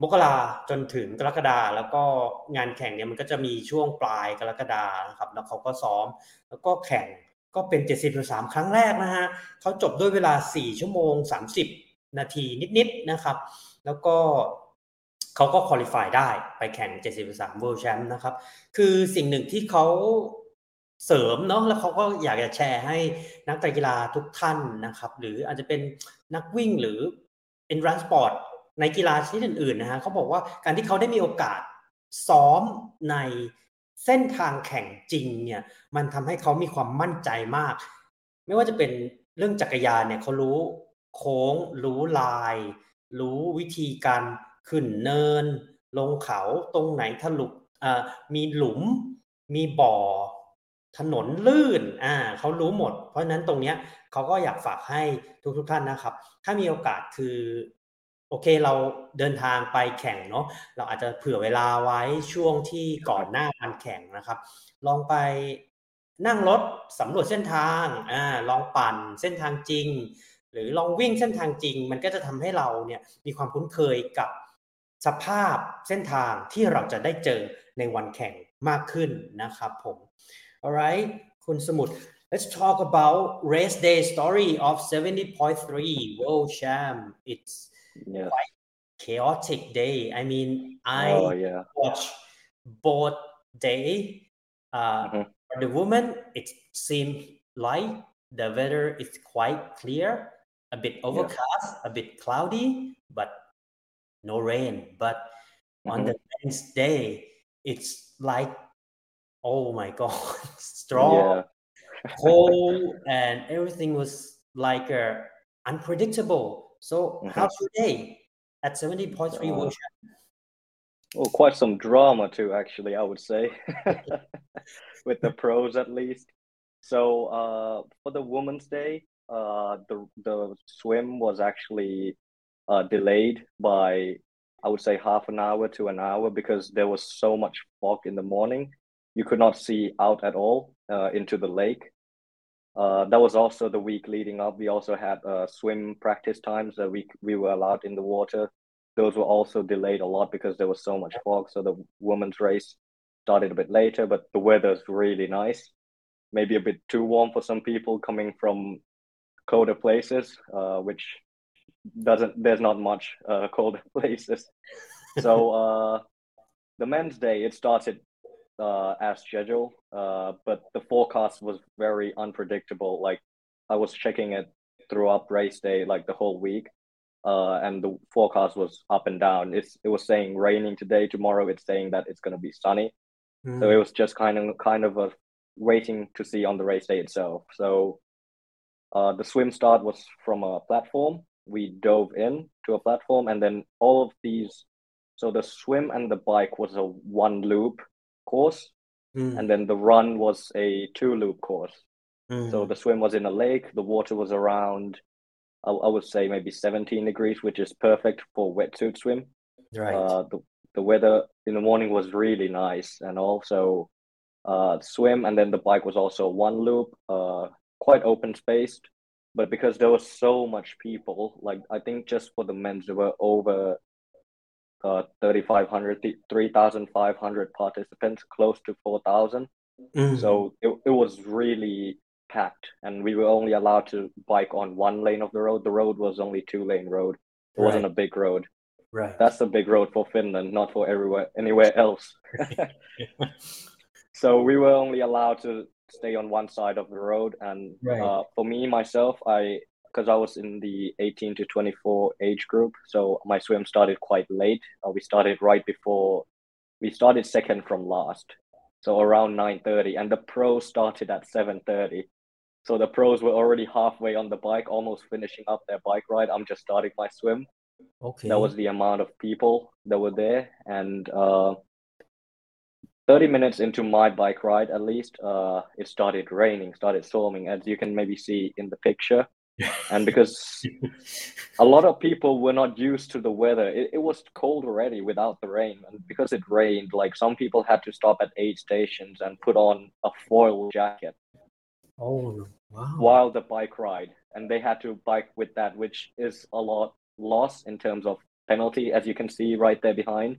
S3: มกราจนถึงกรกฎาแล้วก็งานแข่งเนี่ยมันก็จะมีช่วงปลายกรกฎานะครับ แล้วเขาก็ซ้อม แล้วก็แข่งก็เป็น 70.3 ครั้งแรกนะฮะเขาจบด้วยเวลา 4 ชั่วโมง 30 นาทีนิดๆนะครับ แล้วก็เขาก็คุริฟายได้ไปแข่ง 73 World Champ นะครับ คือสิ่งหนึ่งที่เขาเสริมเนาะแล้วเขาก็อยากจะแชร์ให้นักกีฬาทุกท่านนะครับ หรืออาจจะเป็นนักวิ่งหรือ endurance sport ในกีฬาชนิดอื่นๆนะฮะเขาบอกว่าการที่เขาได้มีโอกาสซ้อมในเส้นทางแข่งจริงเนี่ยมันทำให้เขามีความมั่นใจมาก ไม่ว่าจะเป็นเรื่องจักรยานเนี่ยเขารู้ โค้ง รู้ลาย รู้วิธีการขึ้นเนิน ลงเขาตรงไหนถลุกมีหลุม มีบ่อ ถนนลื่นอ่าเขารู้หมด เพราะนั้นตรงเนี้ยเขาก็อยากฝากให้ทุกทุกท่านนะครับ ถ้ามีโอกาสคือโอเคเราเดินทางไปแข่งเนาะเราอาจจะเผื่อเวลาไว้ช่วงที่ก่อนหน้าการแข่งนะครับ ลองไปนั่งรถสำรวจเส้นทางอ่าลองปั่นเส้นทางจริง หรือลองวิ่งเส้นทางจริง มันก็จะทำให้เราเนี่ยมีความคุ้นเคยกับสภาพเส้นทางที่เราจะได้เจอในวันแข่งมากขึ้นนะครับผม alright คุณสมุทร let's talk about race day story of 70.3 world champ it's
S1: Yes.
S3: chaotic day I mean I
S1: Oh yeah.
S3: watch both day. Uh,
S1: Mhm.
S3: For the woman, it seemed like the weather is quite clear, a bit overcast, a bit cloudy, but no rain. But on
S1: Mhm.
S3: the men's day, it's like, oh my god, strong,
S1: Yeah.
S3: cold, and everything was like uh, unpredictable. So,
S1: Mhm.
S3: how's your day at 70.3
S1: Uh,
S3: World Champ?
S1: Well, quite some drama too, actually, I would say, with the pros at least. So, uh, for the Women's Day, uh, the the swim was actually uh, delayed by, I would say, half an hour to an hour because there was so much fog in the morning. You could not see out at all uh, into the lake. Uh, that was also the week leading up. We also had uh, swim practice times that we we were allowed in the water those were also delayed a lot because there was so much fog. So the women's race started a bit later, but the weather's really nice. Maybe a bit too warm for some people coming from colder places, uh, which doesn't. There's not much uh, colder places. So uh, the men's day it started uh, as scheduled, uh, but the forecast was very unpredictable. Like I was checking it throughout race day, like the whole week uh, and the forecast was up and down. It's it was saying raining today, tomorrow it's saying that it's gonna be sunny.
S3: Mm.
S1: So it was just kind of kind of a waiting to see on the race day itself. So uh, the swim start was from a platform. We dove in to a platform, and then all of these. So the swim and the bike was a one loop course,
S3: Mm.
S1: and then the run was a two loop course.
S3: Mm.
S1: So the swim was in a lake. The water was around, I, I would say maybe 17 degrees, which is perfect for wetsuit swim.
S3: right.
S1: Uh, the the weather in the morning was really nice, and also uh, swim, and then the bike was also one loop, uh, quite open spaced. But because there was so much people, like I think just for the men's there were over uh 3,500, 3,500 participants, close to 4,000.
S3: Mm.
S1: So it, it was really packed, and we were only allowed to bike on one lane of the road. The road was only two lane road. It wasn't a big road.
S3: right.
S1: That's a big road for Finland, not for everywhere anywhere else. so we were only allowed to stay on one side of the road, and
S3: Right.
S1: uh, for me myself, I because I was in the 18 to 24 age group, so my swim started quite late. Uh, we started right before we started second from last, so around 9:30, and the pros started at 7:30. So the pros were already halfway on the bike, almost finishing up their bike ride. I'm just starting my swim
S3: okay.
S1: that was the amount of people that were there and uh 30 minutes into my bike ride at least uh it started raining started storming as you can maybe see in the picture and because a lot of people were not used to the weather it, it was cold already without the rain and because it rained like some people had to stop at aid stations and put on a foil jacket
S3: oh wow.
S1: while the bike ride and they had to bike with that which is a lot loss in terms of penalty as you can see right there behind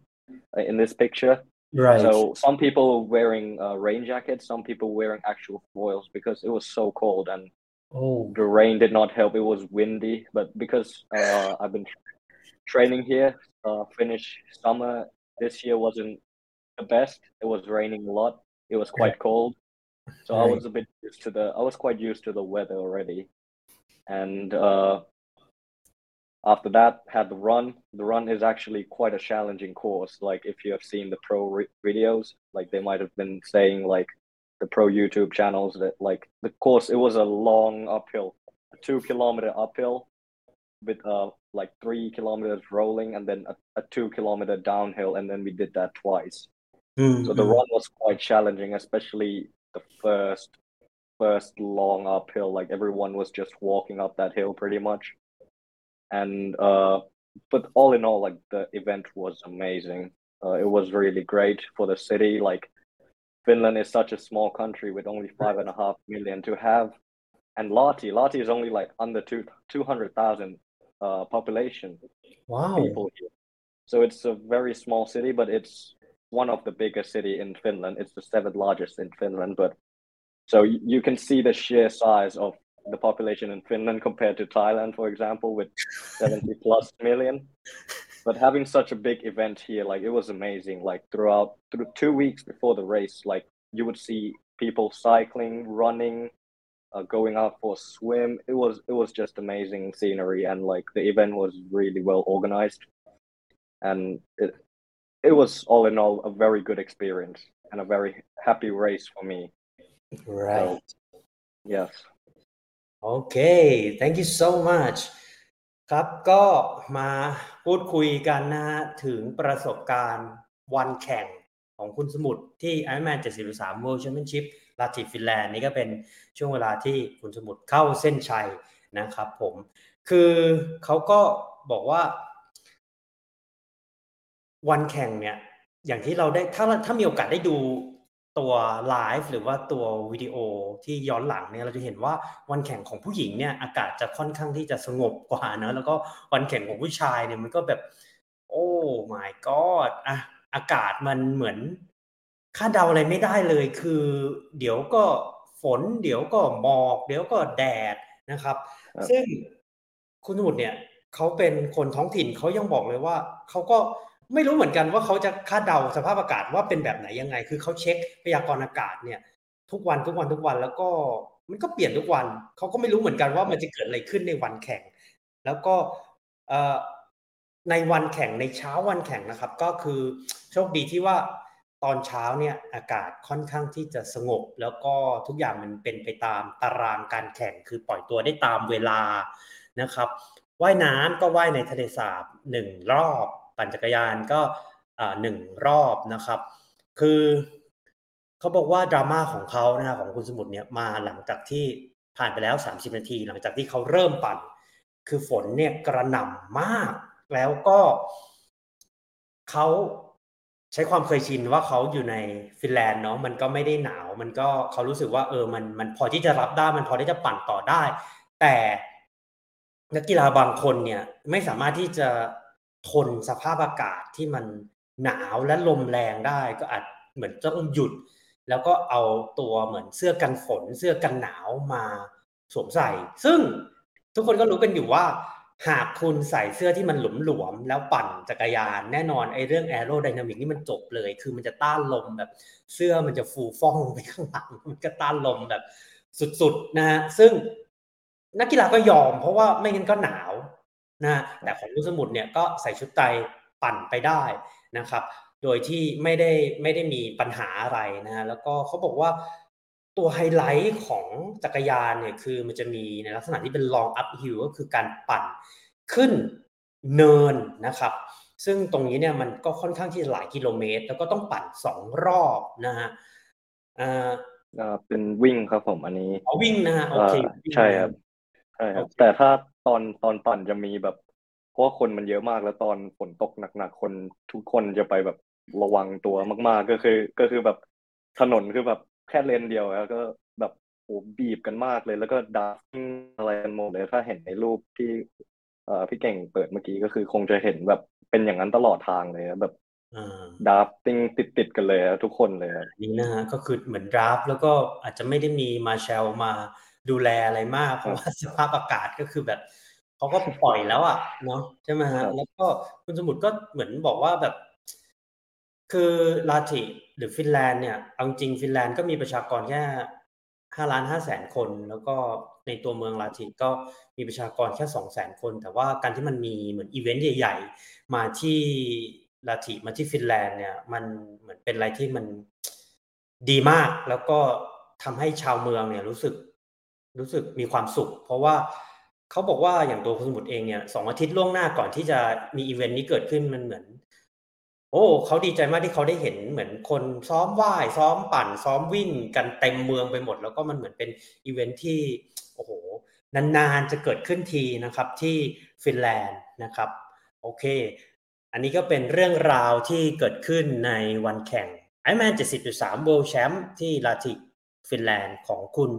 S1: uh, in this picture
S3: Right.
S1: so some people were wearing uh, rain jackets some people wearing actual foils because it was so cold and
S3: oh.
S1: the rain did not help it was windy but because uh, i've been training here uh, finnish summer this year wasn't the best it was raining a lot it was quite cold so I was a bit used to the I was quite used to the weather already. And uh after that had the run. The run is actually quite a challenging course. Like if you have seen the pro re- videos, like they might have been saying like the pro YouTube channels that like the course it was a long uphill, a 2 kilometer uphill with uh like 3 kilometers rolling and then a, a 2 kilometer downhill and then we did that twice. So the
S3: Mhm.
S1: run was quite challenging, especially the first first long uphill. Like everyone was just walking up that hill pretty much. And uh but all in all, like the event was amazing. Uh, it was really great for the city. Like Finland is such a small country with only five and a half million to have, and Lahti, Lahti is only like under two two hundred thousand uh population
S3: Wow.
S1: people here. So it's a very small city, but it's one of the biggest city in Finland. It's the seventh largest in Finland, but so you can see the sheer size of the population in Finland compared to Thailand, for example, with 70 plus million. But having such a big event here, like it was amazing. Like throughout through two weeks before the race, like you would see people cycling, running, uh, going out for a swim. It was it was just amazing scenery, and like the event was really well organized, and it it was all in all a very good experience and a very happy race for me.
S3: Right.
S1: Yes.
S3: โอเค thank you so much ครับก็มาพูดคุยกันนะฮะถึงประสบการณ์วันแข่งของคุณสมุทรที่ Ironman 73 World Championship ลาติฟินแลนด์นี่ก็เป็นช่วงเวลาที่คุณสมุทรเข้าเส้นชัยนะครับผม คือเขาก็บอกว่า วันแข่งเนี่ย อย่างที่เราได้ถ้าถ้ามีโอกาสได้ดู ตัวไลฟ์หรือว่าตัววิดีโอที่ย้อนหลังเนี่ยเราจะเห็นว่าวันแข่งของผู้หญิงเนี่ยอากาศจะค่อนข้างที่จะสงบกว่าเนอะแล้วก็วันแข่งของผู้ชายเนี่ยมันก็แบบ โอ้ my god อะอากาศมันเหมือนคาดเดาอะไรไม่ได้เลย คือ เดี๋ยวก็ฝน เดี๋ยวก็หมอก เดี๋ยวก็แดดนะครับ
S1: ครับ
S3: ซึ่งคุณสมุทรเนี่ยเขาเป็นคนท้องถิ่นเขายังบอกเลยว่าเขาก็ ไม่รู้เหมือนกันว่าเขาจะคาดเดาสภาพอากาศว่าเป็นแบบไหนยังไง คือเขาเช็คพยากรณ์อากาศเนี่ย ทุกวันทุกวันทุกวันแล้วก็มันก็เปลี่ยนทุกวันเขาก็ไม่รู้เหมือนกันว่ามันจะเกิดอะไรขึ้นในวันแข่ง แล้วก็ในวันแข่งในเช้าวันแข่งนะครับ ก็คือโชคดีที่ว่าตอนเช้าเนี่ยอากาศค่อนข้างที่จะสงบ แล้วก็ทุกอย่างมันเป็นไปตามตารางการแข่ง คือปล่อยตัวได้ตามเวลานะครับว่ายน้ำก็ว่ายในทะเลสาบหนึ่งรอบ ปั่นจักรยานก็หนึ่งรอบนะครับ คือเขาบอกว่าดราม่าของเขานะของคุณสมุทรเนี่ยมาหลังจากที่ผ่านไปแล้ว 30 นาที หลังจากที่เขาเริ่มปั่น คือฝนเนี่ยกระหน่ำมาก แล้วก็เขาใช้ความเคยชินว่าเขาอยู่ในฟินแลนด์เนาะมันก็ไม่ได้หนาว มันก็เขารู้สึกว่าเออมันมันพอที่จะรับได้มันพอที่จะปั่นต่อได้ แต่นักกีฬาบางคนเนี่ยไม่สามารถที่จะ ทนสภาพอากาศที่มันหนาวและลมแรงได้ ก็อาจเหมือนต้องหยุด แล้วก็เอาตัวเหมือนเสื้อกันฝน เสื้อกันหนาวมาสวมใส่ ซึ่งทุกคนก็รู้กันอยู่ว่า หากคุณใส่เสื้อที่มันหลวมๆแล้วปั่นจักรยานแน่นอนไอ้เรื่องแอโรไดนามิกนี่มันจบเลย คือมันจะต้านลมแบบ เสื้อมันจะฟูฟ่องไปข้างหลังมันก็ต้านลมแบบสุดๆนะฮะซึ่งนักกีฬาก็ยอมเพราะว่าไม่งั้นก็หนาว นะแต่ของลูกสมุทรเนี่ยก็ใส่ชุดไตปั่นไปได้นะครับ โดยที่ไม่ได้ไม่ได้มีปัญหาอะไรนะแล้วก็เขาบอกว่าตัวไฮไลท์ของจักรยานเนี่ยคือมันจะมีในลักษณะที่เป็น long up hill ก็คือการปั่นขึ้นเนินนะครับ ซึ่งตรงนี้เนี่ยมันก็ค่อนข้างที่หลายกิโลเมตร แล้วก็ต้องปั่นสองรอบนะฮะ
S1: อ่าเป็นวิ่งครับผมอันนี้
S3: อ๋อวิ่งนะฮะโอเค
S1: ใช่ครับใช่ครับ แต่ถ้า ตอนตอนปั่นจะมีแบบ เพราะว่าคนมันเยอะมากแล้วตอนฝนตกหนักๆคนทุกคนจะไปแบบระวังตัวมาก ๆ ก็คือ ก็คือแบบถนนคือแบบแค่เลนเดียวแล้วก็แบบโอ้บีบกันมากเลย แล้วก็ดับอะไรกันหมดเลยถ้าเห็นในรูปที่เอ่อพี่เก่งเปิดเมื่อกี้ก็คือคงจะเห็นแบบเป็นอย่างนั้นตลอดทางเลยแบบดราฟติ้งติดติดกันเลยทุกคนเลย
S3: นี่นะฮะก็คือเหมือนดราฟแล้วก็อาจจะไม่ได้มีมาเชลมา ดูแลอะไรมาก เพราะว่าสภาพอากาศก็คือแบบเขาก็ปล่อยแล้วอะเนาะใช่ไหมฮะแล้วก็คุณสมุทรก็เหมือนบอกว่าแบบ คือลาติหรือฟินแลนด์เนี่ยเอาจริงฟินแลนด์ก็มีประชากรแค่ห้าล้านห้าแสนคน แล้วก็ในตัวเมืองลาติก็มีประชากรแค่สองแสนคน แต่ว่าการที่มันมีเหมือนอีเวนต์ใหญ่ ๆ มาที่ลาติมาที่ฟินแลนด์เนี่ย มันเหมือนเป็นอะไรที่มันดีมากแล้วก็ทำให้ชาวเมืองเนี่ยรู้สึก รู้สึกมีความสุข เพราะว่าเขาบอกว่าอย่างตัวคุณสมุทรเองเนี่ยสองอาทิตย์ล่วงหน้าก่อนที่จะมีอีเวนต์นี้เกิดขึ้นมันเหมือน โอ้เขาดีใจมากที่เขาได้เห็นเหมือนคนซ้อมว่าย ซ้อมปั่น ซ้อมวิ่งกันเต็มเมืองไปหมด แล้วก็มันเหมือนเป็นอีเวนต์ที่โอ้โหนานๆจะเกิดขึ้นทีนะครับที่ฟินแลนด์นะครับโอเค อันนี้ก็เป็นเรื่องราวที่เกิดขึ้นในวันแข่งไอแมน70.3 World Champ ที่ลาติฟินแลนด์ของคุณ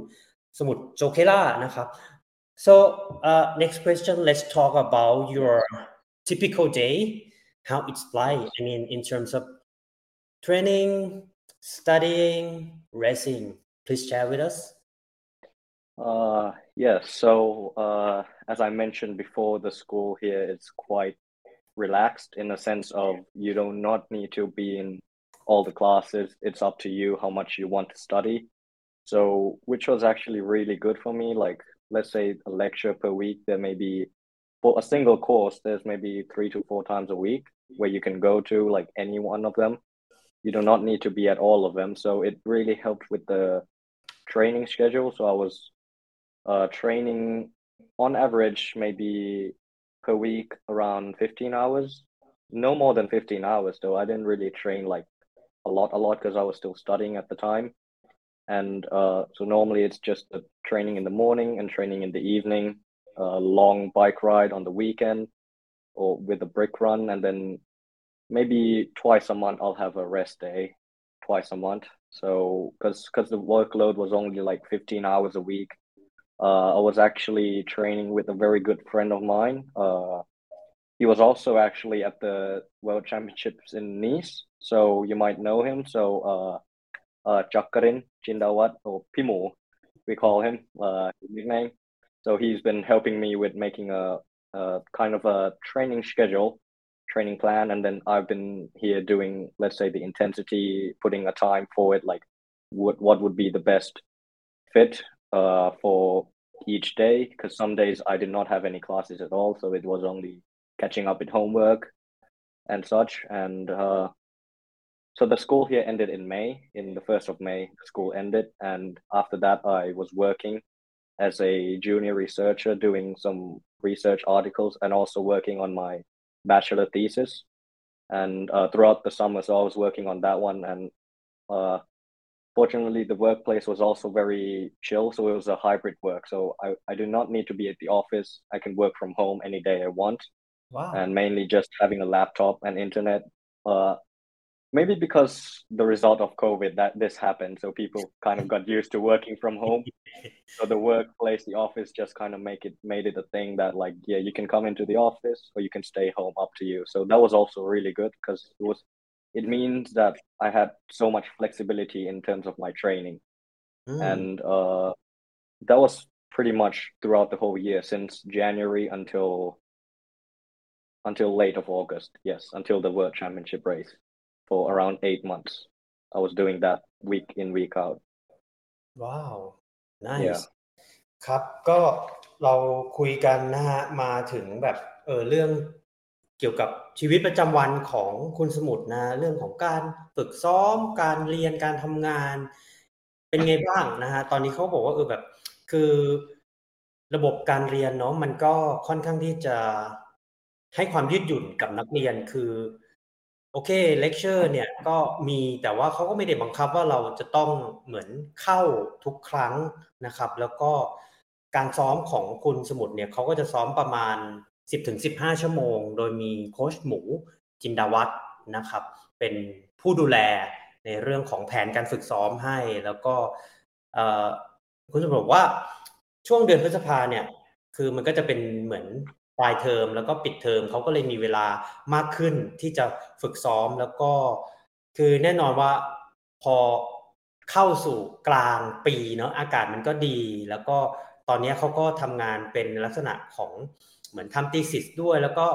S3: สมุทรโจเคล่านะครับ so uh, next question let's talk about your typical day how it's like I mean in terms of training studying racing please share with us
S1: uh yes so uh as I mentioned before the school here is quite relaxed in the sense of you do not need to be in all the classes it's up to you how much you want to study so, which was actually really good for me. Like, let's say a lecture per week, there may be for a single course, there's maybe three to four times a week where you can go to like any one of them. You do not need to be at all of them. So, it really helped with the training schedule. So, I was uh, training on average maybe per week around 15 hours. No more than 15 hours, though. I didn't really train like a lot, a lot because I was still studying at the time and uh, so normally it's just a training in the morning and training in the evening a long bike ride on the weekend or with a brick run. And then maybe twice a month i'll have a rest day twice a month. So because because the workload was only like 15 hours a week uh, i was actually training with a very good friend of mine. Uh, he was also actually at the world championships in nice so you might know him. So uh, Chakarin Chindawat or Pimu, we call him uh, nickname. So he's been helping me with making a, a kind of a training schedule, training plan, and then I've been here doing, let's say, the intensity, putting a time for it, like what what would be the best fit uh, for each day. Because some days I did not have any classes at all, so it was only catching up with homework and such. And uh, so the school here ended in May. In the first of May, the school ended, and after that, I was working as a junior researcher, doing some research articles, and also working on my bachelor thesis. And uh, throughout the summer, so I was working on that one, and uh, fortunately, the workplace was also very chill, so it was a hybrid work. So I, I do not need to be at the office. I can work from home any day I want
S3: Wow.
S1: and mainly just having a laptop and internet. Uh, maybe because the result of COVID that this happened, so people kind of got used to working from home. So the workplace, the office, just kind of make it made it a thing that like yeah, you can come into the office or you can stay home, up to you. So that was also really good because it was it means that I had so much flexibility in terms of my training,
S3: Mm.
S1: and uh, that was pretty much throughout the whole year since January until until late of August. Yes, until the World Championship race for around eight months. I was doing that week in week out.
S3: ว้าว
S1: Yeah.
S3: nice ครับก็เราคุยกันนะฮะมาถึงแบบเออเรื่องเกี่ยวกับชีวิตประจำวันของคุณสมุทรนะเรื่องของการฝึกซ้อมการเรียนการทำงาน เป็นไงบ้างนะฮะตอนนี้เขาบอกว่าเออแบบคือระบบการเรียนเนาะมันก็ค่อนข้างที่จะให้ความยืดหยุ่นกับนักเรียนคือ โอเคเลคเชอร์เนี่ยก็มีแต่ว่าเขาก็ไม่ได้บังคับว่าเราจะต้องเหมือนเข้าทุกครั้งนะครับ แล้วก็การซ้อมของคุณสมุทรเนี่ยเขาก็จะซ้อมประมาณ 10-15 ชั่วโมง โดยมีโค้ชหมูจินดาวัฒนะครับ เป็นผู้ดูแลในเรื่องของแผนการฝึกซ้อมให้ แล้วก็คุณสมุทรบอกว่าช่วงเดือนพฤษภาเนี่ยคือมันก็จะเป็นเหมือน ปลายเทอมแล้วก็ปิดเทอมเขาก็เลยมีเวลามากขึ้นที่จะฝึกซ้อมแล้วก็ คือแน่นอนว่าพอเข้าสู่กลางปีเนาะอากาศมันก็ดี แล้วก็ตอนนี้เขาก็ทำงานเป็นลักษณะของเหมือนทำตีสิสด้วย แล้วก็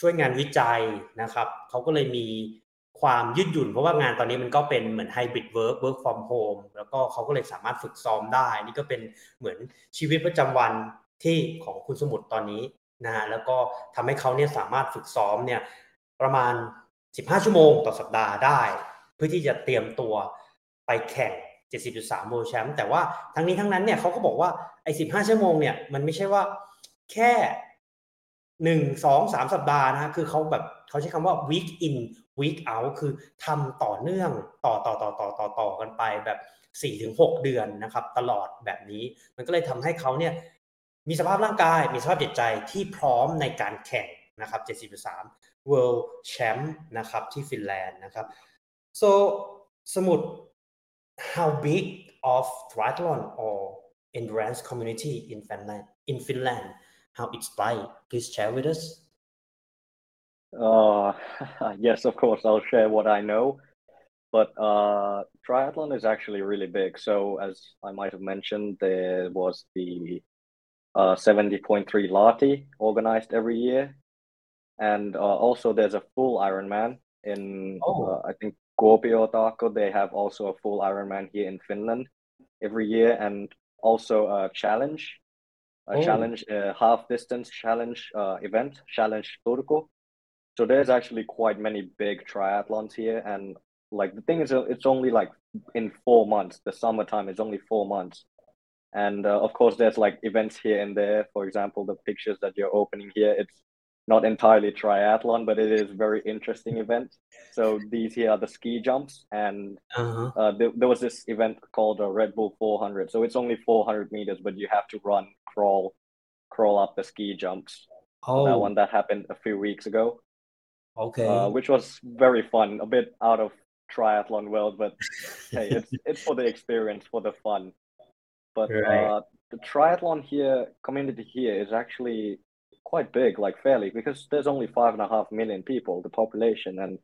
S3: ช่วยงานวิจัยนะครับเขาก็เลยมีความยืดหยุ่นเพราะว่างานตอนนี้มันก็เป็นเหมือนไฮบริดเวิร์กเวิร์กฟอร์มโฮมแล้วก็เขาก็เลยสามารถฝึกซ้อมได้ นี่ก็เป็นเหมือนชีวิตประจำวันที่ของคุณสมุทรตอนนี้ นะฮะแล้วก็ทำให้เขาเนี่ยสามารถฝึกซ้อมเนี่ยประมาณ 15 ชั่วโมงต่อสัปดาห์ได้ เพื่อที่จะเตรียมตัวไปแข่ง 70.3 World Champ แต่ว่าทั้งนี้ทั้งนั้นเนี่ยเขาก็บอกว่าไอ้15 ชั่วโมงเนี่ยมันไม่ใช่ว่าแค่หนึ่งสองสามสัปดาห์นะฮะคือเขาแบบเขาใช้คำว่า week in week out คือทำต่อเนื่องต่อต่อต่อต่อต่อต่อกันไปแบบ4ถึง6เดือนนะครับ ตลอดแบบนี้ มันก็เลยทำให้เขาเนี่ย มีสภาพร่างกาย มีสภาพจิตใจที่พร้อมในการแข่งนะครับ73 World Champ นะครับที่ฟินแลนด์นะครับ so สมุด how big of triathlon or endurance community in Finland in Finland how it's like please share with us
S1: Uh, yes, of course, I'll share what I know. But uh, triathlon is actually really big. So, as I might have mentioned, there was the uh, 70.3 Lahti organized every year. And uh, also, there's a full Ironman in,
S3: Oh.
S1: uh, I think, Kuopio. They have also a full Ironman here in Finland every year. And also a challenge, a
S3: Oh.
S1: challenge, a half distance challenge uh, event, Challenge Turku. So there's actually quite many big triathlons here, and like the thing is, uh, it's only like in four months. The summertime is only four months, and uh, of course there's like events here and there. For example, the pictures that you're opening here, it's not entirely triathlon, but it is very interesting event. So these here are the ski jumps, and
S3: uh-huh.
S1: uh, there, there was this event called a Red Bull 400. So it's only 400 meters, but you have to run, crawl, crawl up the ski jumps.
S3: oh
S1: That one that happened a few weeks ago
S3: okay
S1: uh, which was very fun. A bit out of triathlon world, but hey, it's it's for the experience, for the fun. But
S3: Right.
S1: uh, the triathlon here community here is actually quite big, like fairly, because there's only five and a half million people, the population, and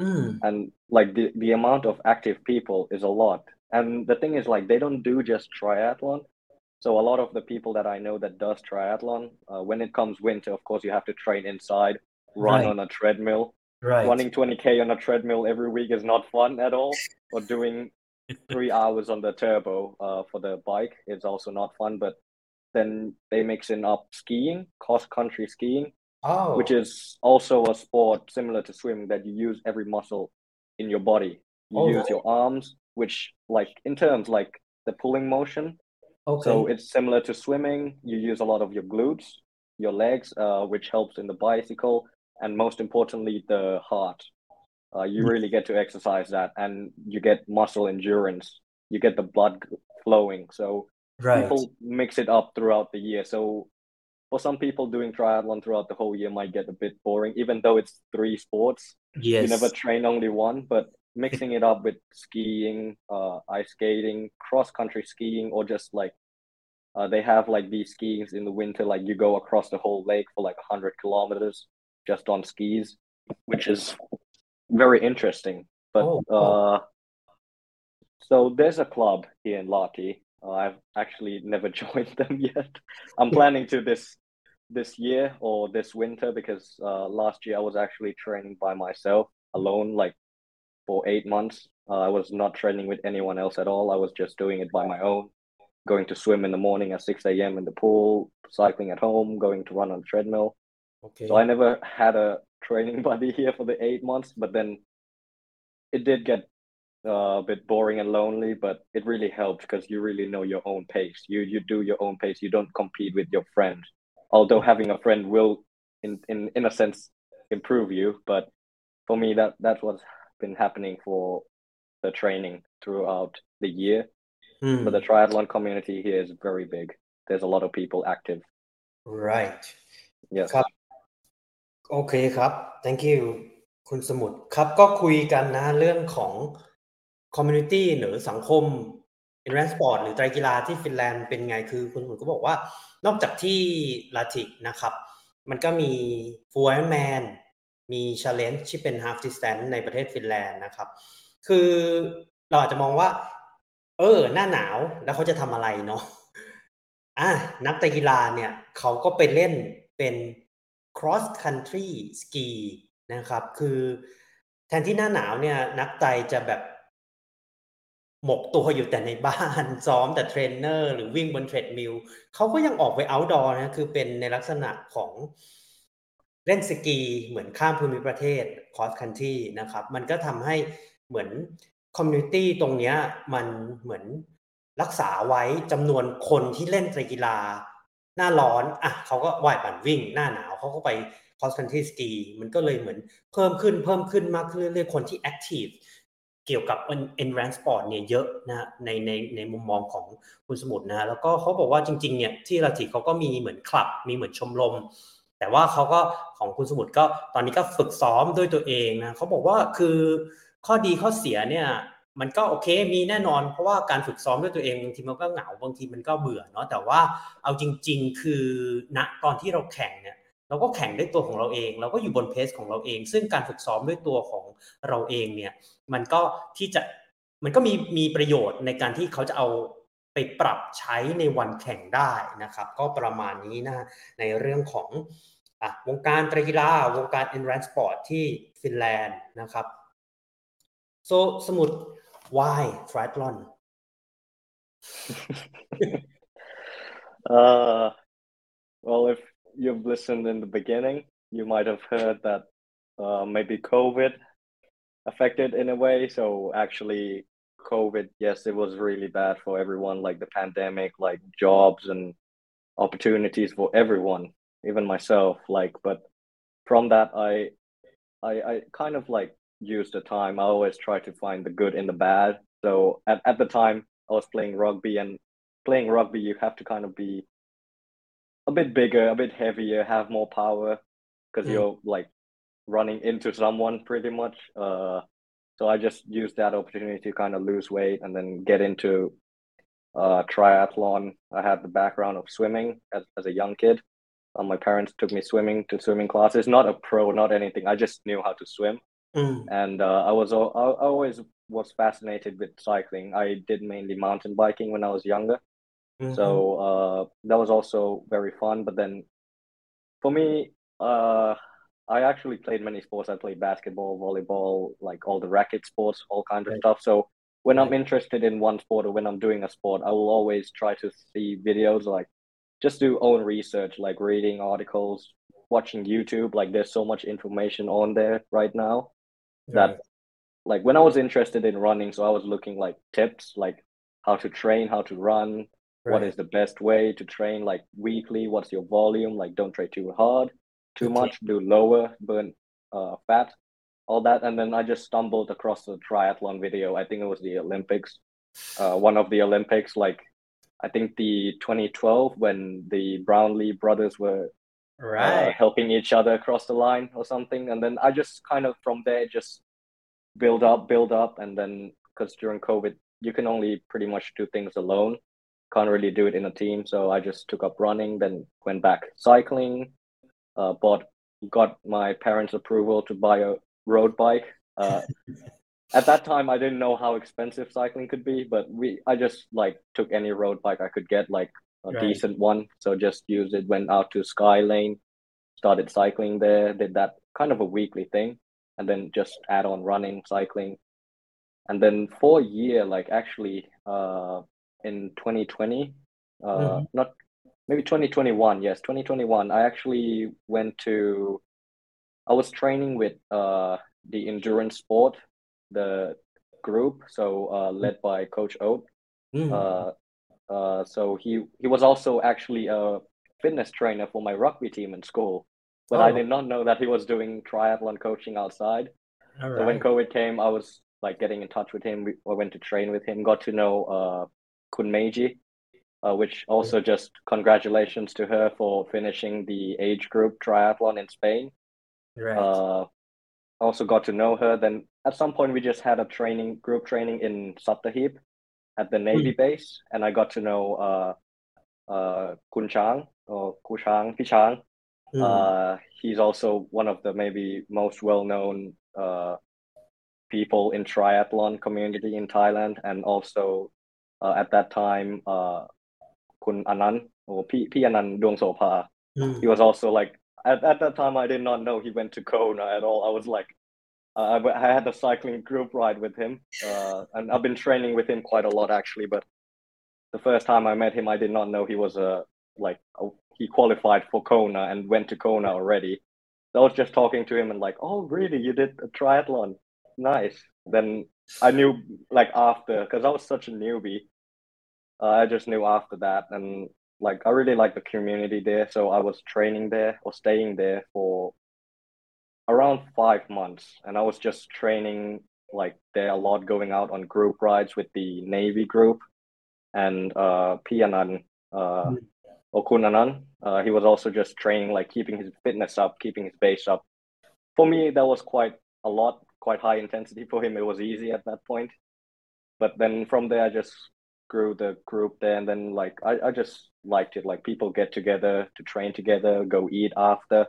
S3: อืม
S1: and like the the amount of active people is a lot. And the thing is, like they don't do just triathlon. So a lot of the people that I know that does triathlon, uh, when it comes winter, of course, you have to train inside, run
S3: Right.
S1: on a treadmill
S3: right
S1: running 20k on a treadmill every week is not fun at all or doing three hours on the turbo uh, for the bike is also not fun but then they mix in up skiing cross country skiing
S3: Oh,
S1: which is also a sport similar to swimming that you use every muscle in your body. You
S3: Oh,
S1: use
S3: right.
S1: your arms, which like in terms like the pulling motion.
S3: okay.
S1: So it's similar to swimming. You use a lot of your glutes, your legs, uh, which helps in the bicycle, and most importantly, the heart. Uh, you
S3: Mm.
S1: really get to exercise that, and you get muscle endurance. You get the blood flowing. So
S3: Right.
S1: people mix it up throughout the year. So for some people, doing triathlon throughout the whole year might get a bit boring, even though it's three sports. You never train only one, but mixing it up with skiing, uh, ice skating, cross country skiing, or just like uh, they have like these skiings in the winter, like you go across the whole lake for like 100 kilometers just on skis, which is very interesting. But
S3: Oh, oh.
S1: uh, so there's a club here in Lahti. Uh, I've actually never joined them yet. I'm planning to this this year or this winter because uh, last year I was actually training by myself alone, like for eight months. Uh, I was not training with anyone else at all. I was just doing it by my own, going to swim in the morning at 6 a.m. in the pool, cycling at home, going to run on the treadmill.
S3: Okay.
S1: So I never had a training buddy here for the eight months, but then it did get uh, a bit boring and lonely, but it really helped because you really know your own pace. You you do your own pace. You don't compete with your friend. Although having a friend will, in in in a sense, improve you. But for me, that that's what's been happening for the training throughout the year.
S3: Mm.
S1: But the triathlon community here is very big. There's a lot of people active.
S3: Right.
S1: Yes.
S3: โอเคครับ thank you คุณสมุทรครับก็คุยกันนะเรื่องของ community หรือสังคม endurance sport หรือไตรกีฬาที่ฟินแลนด์เป็นไงคือคุณสมุทรก็บอกว่านอกจากที่ลาติกนะครับ มันก็มี full Ironman มี challenge ที่เป็น half distance ในประเทศฟินแลนด์นะครับ คือเราอาจจะมองว่า เออ หน้าหนาวแล้วเขาจะทำอะไรเนาะอะนักไตรกีฬาเนี่ยเขาก็ไปเล่นเป็น cross country ski นะครับ คือแทนที่หน้าหนาวเนี่ยนักไตรจะแบบหมกตัวอยู่แต่ในบ้านซ้อมแต่เทรนเนอร์หรือวิ่งบนเทรดมิลเขาก็ยังออกไป outdoor นะคือเป็นในลักษณะของเล่นสกีเหมือนข้ามภูมิประเทศ cross country นะครับ มันก็ทำให้เหมือน community ตรงเนี้ยมันเหมือนรักษาไว้จำนวนคนที่เล่นกีฬา หน้าร้อนอะเขาก็ว่ายปั่นวิ่งหน้าหนาว เขาก็ไป cross country ski มันก็เลยเหมือนเพิ่มขึ้นเพิ่มขึ้นมากขึ้นเรื่อยๆคนที่ active เกี่ยวกับ endurance sport เนี่ยเยอะนะในในในมุมมองของคุณสมุทรนะแล้วก็เขาบอกว่าจริงๆเนี่ยที่ลาติเขาก็มีเหมือนคลับ มีเหมือนชมรม แต่ว่าเขาก็ของคุณสมุทรก็ตอนนี้ก็ฝึกซ้อมด้วยตัวเองนะเขาบอกว่าคือข้อดีข้อเสียเนี่ยมันก็โอเคมีแน่นอน เพราะว่าการฝึกซ้อมด้วยตัวเองบางทีมันก็เหงาบางทีมันก็เบื่อเนาะแต่ว่าเอาจริง ๆ คือณตอนที่เราแข่งเนี่ย เราก็แข่งด้วยตัวของเราเอง เราก็อยู่บนเพสของเราเอง ซึ่งการฝึกซ้อมด้วยตัวของเราเองเนี่ย มันก็ที่จะมันก็มีมีประโยชน์ในการที่เขาจะเอาไปปรับใช้ในวันแข่งได้นะครับ ก็ประมาณนี้นะในเรื่องของอวงการตรกีฬาวงการ endurance sport ที่ฟินแลนด์นะครับ so สมุด why triathlon
S1: Uh, well, if you've listened in the beginning, you might have heard that uh, maybe COVID affected in a way. So actually, COVID, yes, it was really bad for everyone, like the pandemic, like jobs and opportunities for everyone, even myself. Like, but from that, I, I, I kind of like use the time. I always try to find the good in the bad. So at, at the time, I was playing rugby, and playing rugby, you have to kind of be a bit bigger, a bit heavier, have more power because
S3: Mm.
S1: you're like running into someone pretty much. Uh, so I just used that opportunity to kind of lose weight and then get into uh, triathlon. I had the background of swimming as, as a young kid. Uh, my parents took me swimming to swimming classes, not a pro, not anything. I just knew how to swim.
S3: อืม
S1: And uh, I was I, I always was fascinated with cycling. I did mainly mountain biking when I was younger.
S3: อืม
S1: So uh, that was also very fun. But then for me, uh, I actually played many sports. I played basketball, volleyball, like all the racket sports, all kinds of stuff. So when I'm interested in one sport or when I'm doing a sport, I will always try to see videos, like just do own research, like reading articles, watching YouTube. Like there's so much information on there right now that like when I was interested in running, so I was looking like tips, like how to train, how to run, what is the best way to train, like weekly, what's your volume, like don't train too hard, too
S3: Okay.
S1: much, do lower, burn uh fat, all that. And then I just stumbled across a triathlon video. I think it was the Olympics, uh one of the Olympics, like I think the 2012 when the Brownlee brothers were uh,
S3: Right.
S1: helping each other across the line or something. And then I just kind of from there just build up, build up, and then because during COVID you can only pretty much do things alone, can't really do it in a team. So I just took up running, then went back cycling, uh, bought got my parents' approval to buy a road bike. Uh, at that time I didn't know how expensive cycling could be, but we I just like took any road bike I could get, like a
S3: Right.
S1: decent one. So just used it, went out to Sky Lane, started cycling there, did that kind of a weekly thing, and then just add on running, cycling. And then for a year, like actually uh in 2020, uh
S3: Mhm.
S1: not maybe 2021, yes, 2021, I actually went to I was training with uh the endurance sport, the group, so uh led by Coach Oat.
S3: Mm.
S1: Uh uh so he he was also actually a fitness trainer for my rugby team in school. But I
S3: Oh.
S1: did not know that he was doing triathlon coaching outside.
S3: All
S1: So when. COVID came, I was like getting in touch with him. We, I went to train with him, got to know uh Kun Meiji, uh, which also just congratulations to her for finishing the age group triathlon in Spain.
S3: Right.
S1: Uh, also got to know her. Then at some point we just had a training group training in Sattahip at the Navy base, and I got to know uh, uh, Kun Chang or Ku Pichang.
S3: Mm.
S1: Uh, he's also one of the maybe most well-known uh, people in triathlon community in Thailand, and also at that time, uh, Kun Anand or P P Anand Duong Sopa.
S3: Mm.
S1: He was also like at, at that time I did not know he went to Kona at all. I was like, uh, I, I had a cycling group ride with him, uh, and I've been training with him quite a lot actually. But the first time I met him, I did not know he was a like a, he qualified for Kona and went to Kona already. So I was just talking to him and like, oh really? You did a triathlon? Nice. Then I knew like after because I was such a newbie. Uh, I just knew after that, and like I really like the community there. So I was training there or staying there for around five months, and I was just training like there a lot, going out on group rides with the Navy group, and uh, Pianan, uh,
S3: Mm.
S1: Okunanan. Uh, he was also just training, like keeping his fitness up, keeping his base up. For me, that was quite a lot, quite high intensity. For him, it was easy at that point. But then from there, I just grew the group there, and then like I, I just liked it. Like people get together to train together, go eat after.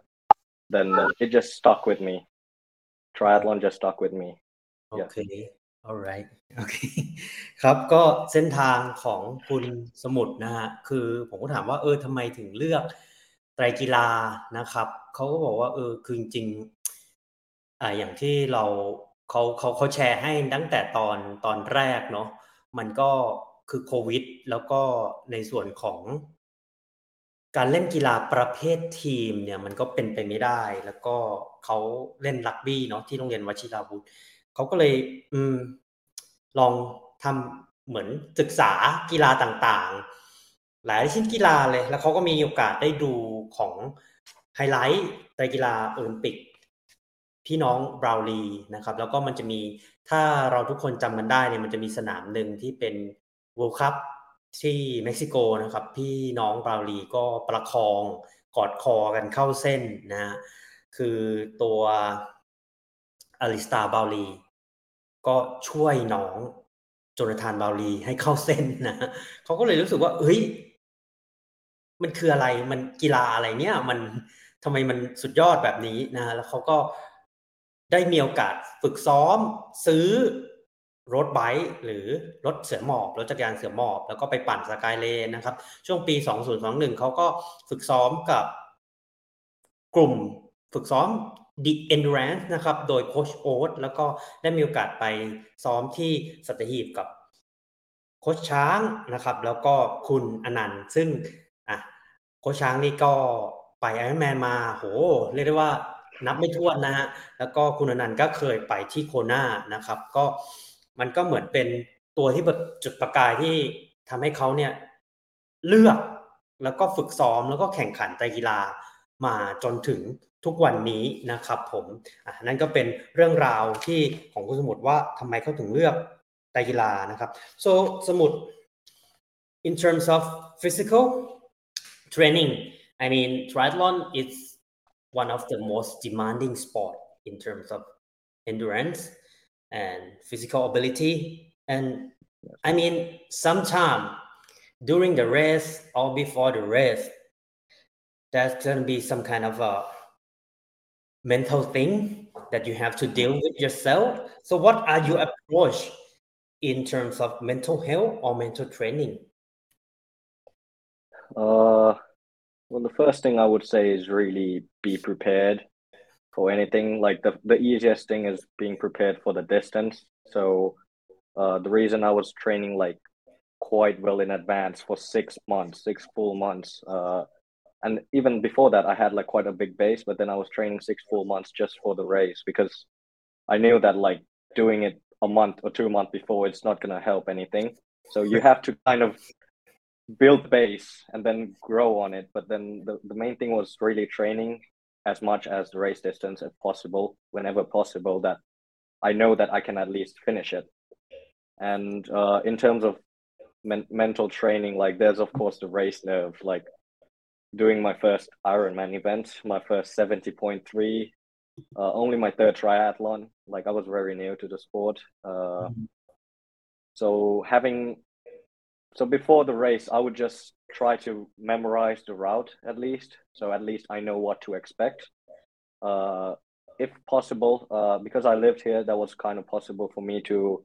S1: Then it just stuck with me. Triathlon just stuck with me.
S3: โอ
S1: Yeah.
S3: เค alright โอเค ครับก็เส้นทางของคุณสมุทรนะฮะคือผมก็ถามว่าเออทำไมถึงเลือกไตรกีฬานะครับเขาก็บอกว่าเออคือจริงๆ อ่าอย่างที่เราเขาเขาเขาแชร์ให้ตั้งแต่ตอนตอนแรกเนาะมันก็คือโควิด แล้วก็ในส่วนของ การเล่นกีฬาประเภททีมเนี่ยมันก็เป็นไปไม่ได้ แล้วก็เขาเล่นรักบี้เนาะที่โรงเรียนวชิราวุธเขาก็เลยอืมลองทำเหมือนศึกษากีฬาต่างๆ หลายชิ้นกีฬาเลย แล้วเขาก็มีโอกาสได้ดูของไฮไลท์ไตรกีฬาโอลิมปิก พี่น้องบราวลีนะครับ แล้วก็มันจะมีถ้าเราทุกคนจำกันได้เนี่ยมันจะมีสนามหนึ่งที่เป็น World Cup ที่เม็กซิโกนะครับ พี่น้องบราวลีก็ประคองกอดคอกันเข้าเส้นนะ คือตัวอลิสตาบราวลีก็ช่วยน้องโจนาธานบราวลีให้เข้าเส้นนะเขาก็เลยรู้สึกว่าเฮ้ย มันคืออะไรมันกีฬาอะไรเนี่ย มันทำไมมันสุดยอดแบบนี้นะแล้วเขาก็ ได้มีโอกาสฝึกซ้อมซื้อรถไบค์หรือรถเสือหมอบ รถจักรยานเสือหมอบ แล้วก็ไปปั่นสกายเลนนะครับ ช่วงปี 2021 เขาก็ฝึกซ้อมกับกลุ่มฝึกซ้อม The Endurance นะครับ โดยโคชโอ๊ตแล้วก็ได้มีโอกาสไปซ้อมที่สัตหีบกับโคชช้างนะครับ แล้วก็คุณอนันต์ซึ่งอะโคชช้างนี่ก็ไปไอรอนแมนมาโหเรียกได้ว่า นับไม่ถ้วนนะฮะแล้วก็คุณอนันต์ก็เคยไปที่โคนานะครับ ก็มันก็เหมือนเป็นตัวที่แบบจุดประกายที่ทำให้เขาเนี่ยเลือกแล้วก็ฝึกซ้อมแล้วก็แข่งขันไตกีฬามาจนถึงทุกวันนี้นะครับผมอะนั่นก็เป็นเรื่องราวที่ของคุณสมุทรว่าทำไมเขาถึงเลือกไตกีฬานะครับ so สมุทร in terms of physical training I mean triathlon it's one of the most demanding sport in terms of endurance and physical ability. And I mean sometime during the race or before the race there's going to be some kind of a mental thing that you have to deal with yourself. So what are your approach in terms of mental health or mental training?
S1: Uh, well, the first thing I would say is really be prepared for anything. Like the the easiest thing is being prepared for the distance. So, uh, the reason I was training like quite well in advance for six months, six full months. Uh, and even before that, I had like quite a big base, but then I was training six full months just for the race because I knew that like doing it a month or two months before, it's not gonna help anything. So you have to kind of build base and then grow on it. But then the, the main thing was really training as much as the race distance as possible, whenever possible, that I know that I can at least finish it. And uh, in terms of men- mental training, like there's of course the race nerve, like doing my first Ironman event, my first 70.3, uh, only my third triathlon. Like I was very new to the sport. Uh, so having so before the race i would just try to memorize the route at least. So at least i know what to expect. Uh, if possible uh, because i lived here that was kind of possible for me to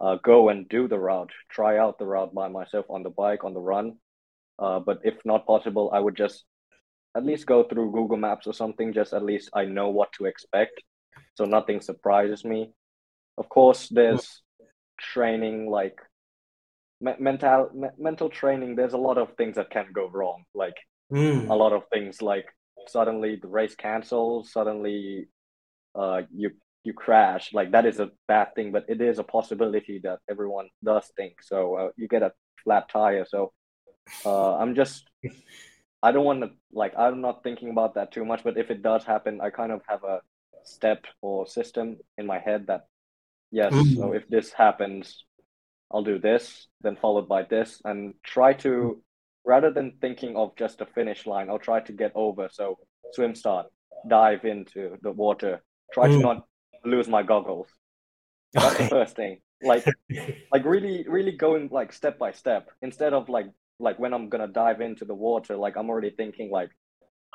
S1: uh, go and do the route try out the route by myself on the bike on the run. Uh, but if not possible i would just at least go through google maps or something just at least i know what to expect. So nothing surprises me. Of course there's training like me- mental me- mental training there's a lot of things that can go wrong like
S3: Mm.
S1: a lot of things like suddenly the race cancels suddenly uh you you crash like that is a bad thing but it is a possibility that everyone does think so uh, you get a flat tire so uh i'm just i don't want to like i'm not thinking about that too much but if it does happen i kind of have a step or system in my head that yes
S3: Mm.
S1: so if this happens I'll do this, then followed by this, and try to rather than thinking of just a finish line, I'll try to get over. So swim start, dive into the water, try to
S3: Mm.
S1: not lose my goggles. That's the first thing. Like like really really going like step by step instead of like like when I'm gonna dive into the water, like I'm already thinking like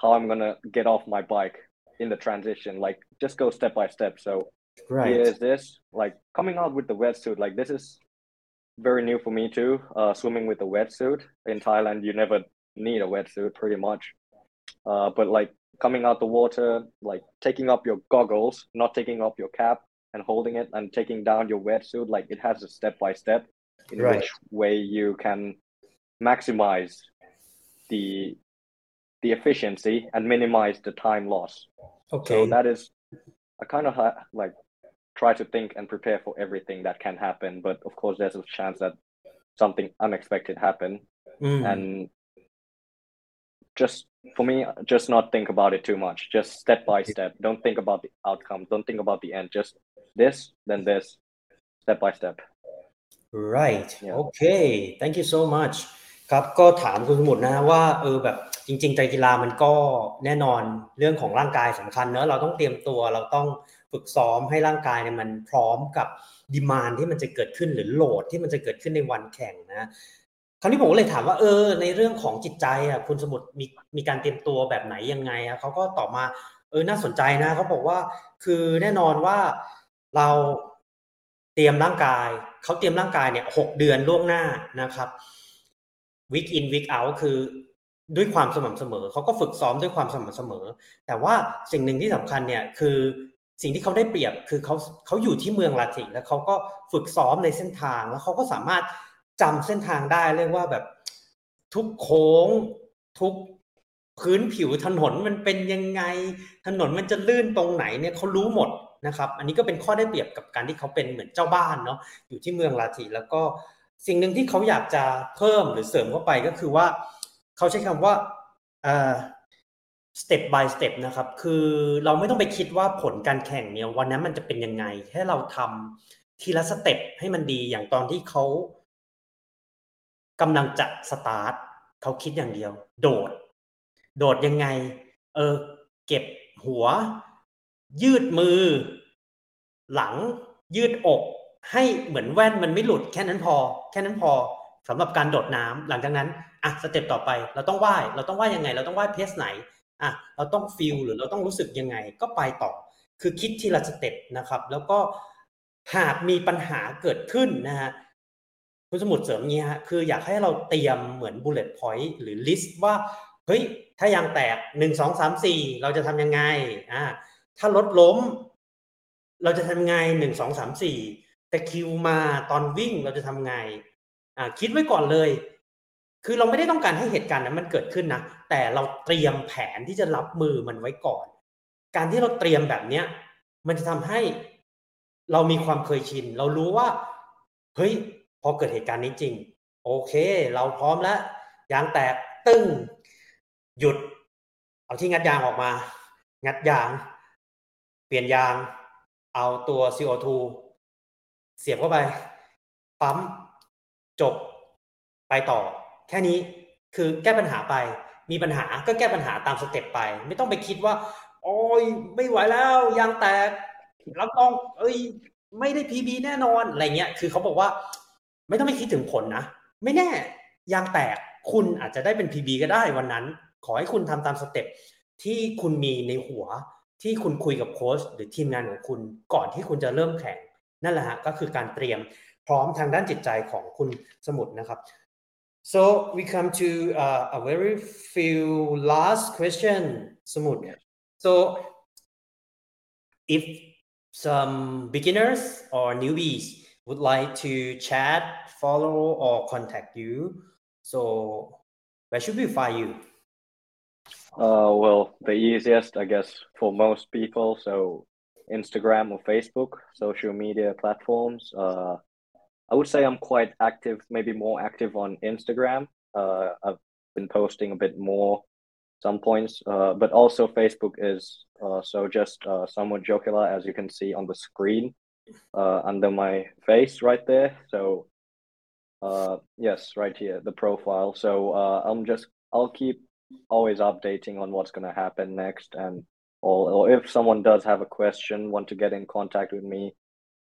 S1: how I'm gonna get off my bike in the transition. Like just go step by step. So
S3: Right.
S1: here is this like coming out with the wetsuit like this is very new for me too uh swimming with a wetsuit in thailand you never need a wetsuit pretty much uh but like coming out the water like taking up your goggles not taking off your cap and holding it and taking down your wetsuit like it has a step by step in
S3: Right.
S1: which way you can maximize the the efficiency and minimize the time loss
S3: Okay.
S1: so that is a kind of ha- like try to think and prepare for everything that can happen but of course there's a chance that something unexpected happen
S3: Mm.
S1: and just for me just not think about it too much just step by step don't think about the outcome don't think about the end just this then this step by step
S3: right
S1: Yeah.
S3: okay thank you so much ครับก็ถามคุณสมุทรนะฮะว่าเออแบบจริงๆไตรกีฬามันก็แน่นอนเรื่องของร่างกายสำคัญเนอะเราต้องเตรียมตัวเราต้อง ฝึกซ้อมให้ร่างกายเนี่ยมันพร้อมกับดีมานที่มันจะเกิดขึ้นหรือโหลดที่มันจะเกิดขึ้นในวันแข่งนะคราวนี้ผมก็เลยถามว่าเออ ในเรื่องของจิตใจอะคุณสมุทรมีมีการเตรียมตัวแบบไหนยังไงอะเขาก็ตอบมาเออน่าสนใจนะเขาบอกว่า คือแน่นอนว่าเราเตรียมร่างกายเขาเตรียมร่างกายเนี่ยหกเดือนล่วงหน้านะครับ week in week out คือด้วยความสม่ำเสมอเขาก็ฝึกซ้อมด้วยความสม่ำเสมอ แต่ว่าสิ่งหนึ่งที่สำคัญเนี่ยคือ สิ่งที่เขาได้เปรียบคือเขาเขาอยู่ที่เมืองลาติแล้วเขาก็ฝึกซ้อมในเส้นทางแล้วเขาก็สามารถจำเส้นทางได้เรียกว่าแบบทุกโค้งทุกพื้นผิวถนนมันเป็นยังไงถนนมันจะลื่นตรงไหนเนี่ยเขารู้หมดนะครับ อันนี้ก็เป็นข้อได้เปรียบกับการที่เขาเป็นเหมือนเจ้าบ้านเนาะอยู่ที่เมืองลาทีแล้วก็สิ่งหนึ่งที่เขาอยากจะเพิ่มหรือเสริมเข้าไปก็คือว่า เขาใช้คำว่า step by step นะครับ คือเราไม่ต้องไปคิดว่าผลการแข่งเนี่ยวันนั้นมันจะเป็นยังไง แค่เราทำทีละสเต็ปให้มันดีอย่างตอนที่เขากำลังจะสตาร์ทเขาคิดอย่างเดียว โดด โดดยังไง เออ เก็บหัว ยืดมือ หลัง ยืดอก ให้เหมือนแว่นมันไม่หลุด แค่นั้นพอ แค่นั้นพอสำหรับการโดดน้ำหลังจากนั้นอะสเต็ปต่อไป เราต้องว่ายเราต้องว่ายยังไง เราต้องว่ายเพสไหน อะเราต้องฟิลหรือเราต้องรู้สึกยังไงก็ไปต่อ คือคิดทีละสเต็ปนะครับ แล้วก็หากมีปัญหาเกิดขึ้นนะฮะคุณสมุดเสริมเงี้ยฮะคืออยากให้เราเตรียมเหมือน bullet point หรือลิสต์ว่าเฮ้ยถ้ายางแตกหนึ่งสองสามสี่เราจะทำยังไงอ่าถ้ารถล้ม เราจะทำไงหนึ่งสองสามสี่แต่คิวมาตอนวิ่งเราจะทำไงอ่าคิดไว้ก่อนเลย คือเราไม่ได้ต้องการให้เหตุการณ์นั้นมันเกิดขึ้นนะ แต่เราเตรียมแผนที่จะรับมือมันไว้ก่อน การที่เราเตรียมแบบเนี้ย มันจะทำให้เรามีความเคยชิน เรารู้ว่า เฮ้ย พอเกิดเหตุการณ์นี้จริง โอเค เราพร้อมแล้ว ยางแตกตึ้ง หยุด เอาที่งัดยางออกมา งัดยาง เปลี่ยนยาง เอาตัว CO2 เสียบเข้าไป ปั๊ม จบ ไปต่อ แค่นี้คือแก้ปัญหาไป มีปัญหาก็แก้ปัญหาตามสเต็ปไป ไม่ต้องไปคิดว่า โอ้ยไม่ไหวแล้วยางแตกรับรอง เอ้ย ไม่ได้พีบีแน่นอนอะไรเงี้ยคือเขาบอกว่า ไม่ต้องไปคิดถึงผลนะไม่แน่ยางแตกคุณอาจจะได้เป็นพีบีก็ได้วันนั้น ขอให้คุณทำตามสเต็ปที่คุณมีในหัวที่คุณคุยกับโค้ชหรือทีมงานของคุณก่อนที่คุณจะเริ่มแข่งนั่นแหละฮะก็คือการเตรียมพร้อมทางด้านจิตใจของคุณสมุดนะครับ So we come to uh, a very few last question, Samut. So if some beginners or newbies would like to chat, follow, or contact you, so where should we find you?
S1: Uh, well, the easiest, I guess, for most people, so Instagram or Facebook, social media platforms. Uh, I would say I'm quite active, maybe more active on Instagram. Uh, I've been posting a bit more some points, uh, but also Facebook is uh, so just uh, Samut Jokela as you can see on the screen uh, under my face right there. So uh, yes, right here, the profile. So uh, I'm just I'll keep always updating on what's gonna happen next, and or, or if someone does have a question, want to get in contact with me,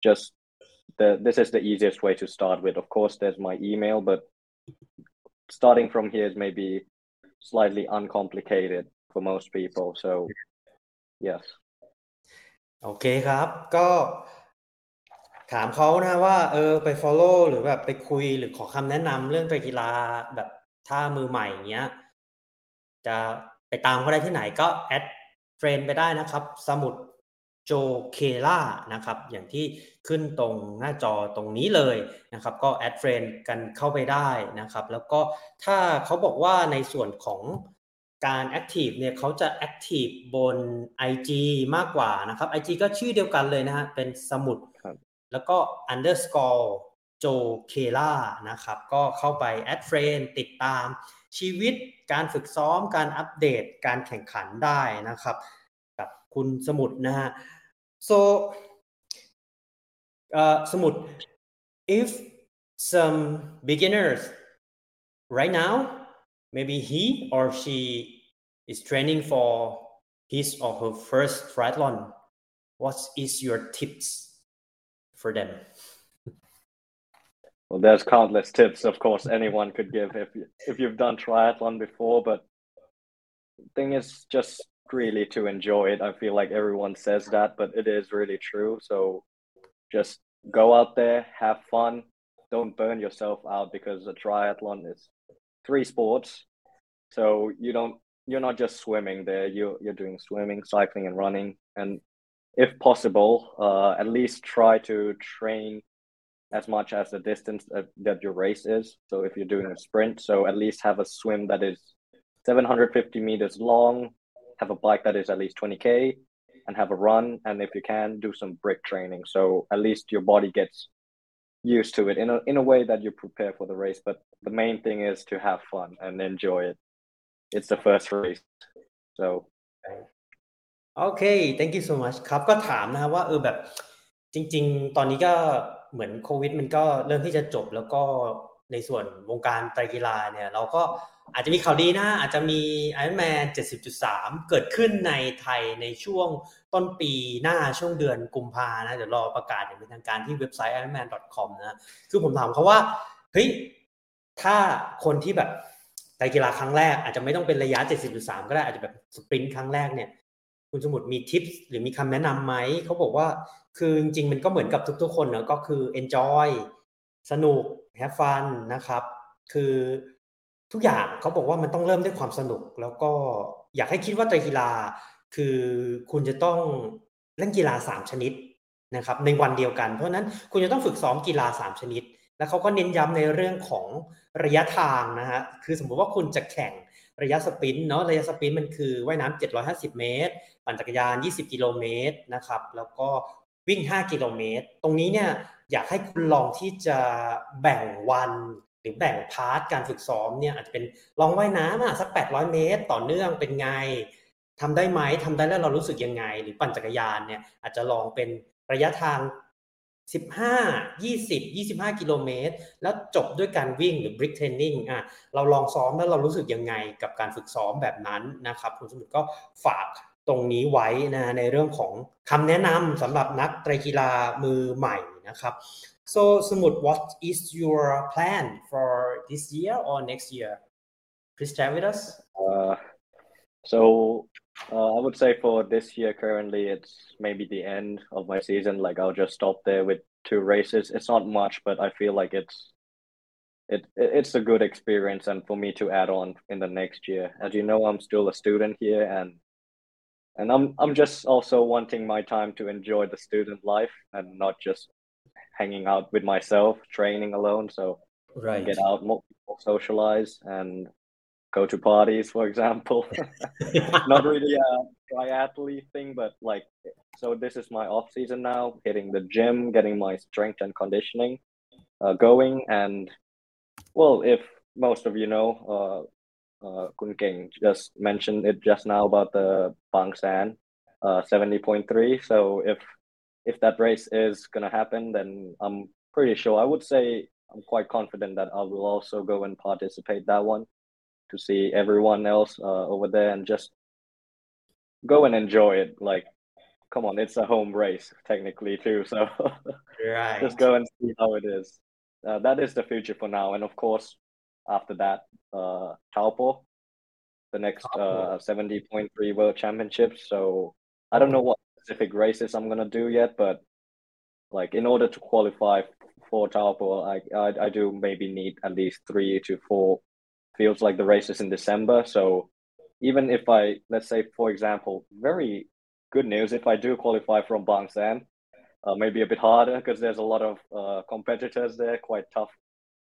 S1: just the, this is the easiest way to start with. Of course, there's my email, but starting from here is maybe slightly uncomplicated for most people. So, yes.
S3: โอเคครับ ก็ถามเขานะว่า เออ ไป follow หรือแบบไปคุยหรือขอคำแนะนำเรื่องไปกีฬาแบบถ้ามือใหม่อย่างเงี้ย จะไปตามเขาได้ที่ไหนก็แอดเฟรนไปได้นะครับ สมุทร โจเคล่านะครับอย่างที่ขึ้นตรงหน้าจอตรงนี้เลยนะครับก็แอดเฟรนกันเข้าไปได้นะครับแล้วก็ถ้าเขาบอกว่าในส่วนของการ Active เนี่ยเขาจะ Active บน IG มากกว่านะครับ IG ก็ชื่อเดียวกันเลยนะฮะเป็นสมุดแล้วก็ underscore โจเคล่านะครับก็เข้าไป add friend ติดตามชีวิตการฝึกซ้อมการอัปเดตการแข่งขันได้นะครับกับ คุณสมุทรนะฮะ so uh, สมุด if some beginners right now maybe he or she is training for his or her first triathlon what is your tips for them?
S1: Well there's countless tips of course anyone could give if if you've done triathlon before but thing is just really to enjoy it. I feel like everyone says that but it is really true. So just go out there have fun. Don't burn yourself out because a triathlon is three sports. So you don't you're not just swimming there. You're you're doing swimming cycling and running. And if possible uh, at least try to train as much as the distance that, that your race is. So if you're doing a sprint so at least have a swim that is 750 meters long, have a bike that is at least 20k, and have a run. And if you can, do some brick training. So at least your body gets used to it in a in a way that you prepare for the race. But the main thing is to have fun and enjoy it. It's the first race, so
S3: โอเค thank you so much ครับก็ถามนะครับว่าเออแบบจริง ๆ ตอนนี้ก็เหมือนโควิด มันก็เริ่มที่จะจบ แล้วก็ ในส่วนวงการไตรกีฬาเนี่ยเราก็อาจจะมีข่าวดีนะ อาจจะมี Ironman 70.3 เกิดขึ้นในไทยในช่วงต้นปีหน้าช่วงเดือนกุมภานะ เดี๋ยวรอประกาศอย่างเป็นทางการที่เว็บไซต์ ironman.com นะคือผมถามเขาว่า เฮ้ย ถ้าคนที่แบบไตรกีฬาครั้งแรก อาจจะไม่ต้องเป็นระยะ 70.3 ก็ได้ อาจจะแบบสปรินต์ครั้งแรกเนี่ย คุณสมุดมีทิปหรือมีคำแนะนำไหม เขาบอกว่าคือจริงๆมันก็เหมือนกับทุกๆคนเนอะก็คือ enjoy สนุก have fun นะครับ คือทุกอย่างเขาบอกว่ามันต้องเริ่มด้วยความสนุก แล้วก็อยากให้คิดว่าไตรกีฬา คือคุณจะต้องเล่นกีฬา 3 ชนิดนะครับ ในวันเดียวกัน เพราะนั้นคุณจะต้องฝึกซ้อมกีฬา 3 ชนิด แล้วเขาก็เน้นย้ำในเรื่องของระยะทางนะฮะคือสมมุติว่าคุณจะแข่งระยะสปรินต์เนาะระยะสปรินต์มันคือว่ายน้ำ750 เมตร ปั่นจักรยาน 20 กิโลเมตรนะครับแล้วก็วิ่ง 5 กิโลเมตร ตรงนี้เนี่ย อยากให้คุณลองที่จะแบ่งวันหรือแบ่งพาร์ทการฝึกซ้อมเนี่ยอาจจะเป็นลองว่ายน้ำอะสัก 800 เมตร ต่อเนื่องเป็นไงทำได้ไหมทำได้แล้วเรารู้สึกยังไง หรือปั่นจักรยานเนี่ยอาจจะลองเป็นระยะทาง 15 20 25 กิโลเมตร แล้วจบด้วยการวิ่งหรือ brick training อะเราลองซ้อมแล้วเรารู้สึกยังไงกับการฝึกซ้อมแบบนั้นนะครับคุณสมุทรก็ฝาก so สมุทร what is your plan for this year or next year? Please share with us.
S1: Uh, so uh, I would say for this year currently it's maybe the end of my season. Like I'll just stop there with two races. It's not much but I feel like it's it, it's a good experience and for me to add on in the next year. As you know, I'm still a student here and and I'm I'm just also wanting my time to enjoy the student life and not just hanging out with myself, training alone. So
S3: right
S1: get out more, more socialize and go to parties, for example. Not really a triathlete thing, but like so this is my off season now, hitting the gym, getting my strength and conditioning uh, going and well if most of you know uh uh Kun King just mentioned it just now about the Bangsaen uh 70.3 so if if that race is gonna happen then I'm pretty sure I would say I'm quite confident that I will also go and participate that one to see everyone else uh, over there and just go and enjoy it. Like, come on, it's a home race technically too, so
S3: right
S1: just go and see how it is. Uh, that is the future for now, and of course, after that, uh, Taupo, the next uh, seventy point three World Championships. So I don't know what specific races I'm gonna do yet, but like in order to qualify for Taupo, I, I I do maybe need at least three to four feels like the races in December. So even if I, let's say, for example, very good news, if I do qualify from Bangsaen, uh, maybe a bit harder because there's a lot of uh, competitors there, quite tough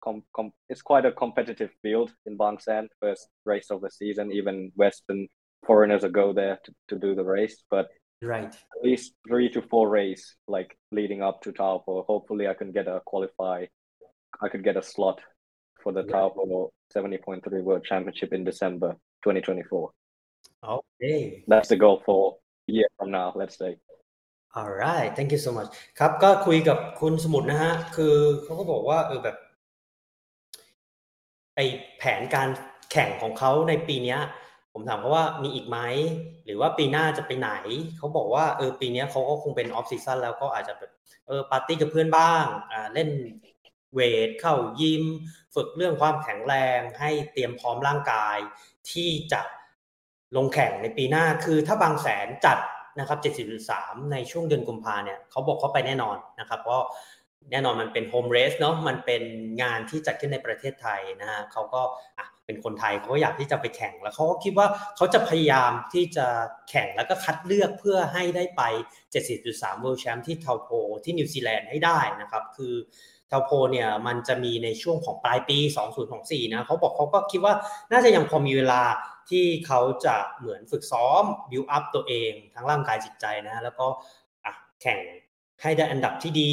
S1: com- com- it's quite a competitive field in Bangsaen. First race of the season, even Western foreigners will go there to, to do the race. But
S3: right,
S1: at least three to four race like leading up to Taupo. Hopefully, I can get a qualify. I could get a slot for the
S3: yeah.
S1: Taupo 70.3 World Championship in December 2024.
S3: Okay,
S1: that's the goal for a year from now. Let's say.
S3: alright thank you so much ครับก็คุยกับคุณสมุทรนะฮะ ไอแผนการแข่งของเขาในปีเนี้ยผมถามเขาว่ามีอีกไหมหรือว่าปีหน้าจะไปไหน เขาบอกว่าเออปีนี้เขาก็คงเป็นออฟซีซันแล้วก็อาจจะแบบเออปาร์ตี้กับเพื่อนบ้างอ่าเล่นเวทเข้ายิม ฝึกเรื่องความแข็งแรงให้เตรียมพร้อมร่างกาย ที่จะลงแข่งในปีหน้าคือถ้าบางแสนจัดนะครับ 70.3 ในช่วงเดือนกุมภาเนี่ยเขาบอกเขาไปแน่นอนนะครับเพราะ แน่นอนมันเป็นโฮมเรสเนาะมันเป็นงานที่จัดขึ้นในประเทศไทยนะฮะเขาก็เป็นคนไทยเขาก็อยากที่จะไปแข่งแล้วเขาก็คิดว่าเขาจะพยายามที่จะแข่งแล้วก็คัดเลือกเพื่อให้ได้ไป 70.3 World Champ ที่เทาโพที่นิวซีแลนด์ให้ได้นะครับคือเทาโพเนี่ยมันจะมีในช่วงของปลายปี 2024 นะเขาบอกเขาก็คิดว่าน่าจะยังพอมีเวลาที่เขาจะเหมือนฝึกซ้อม build up ตัวเองทั้งร่างกายจิตใจนะแล้วก็แข่งให้ได้อันดับที่ดี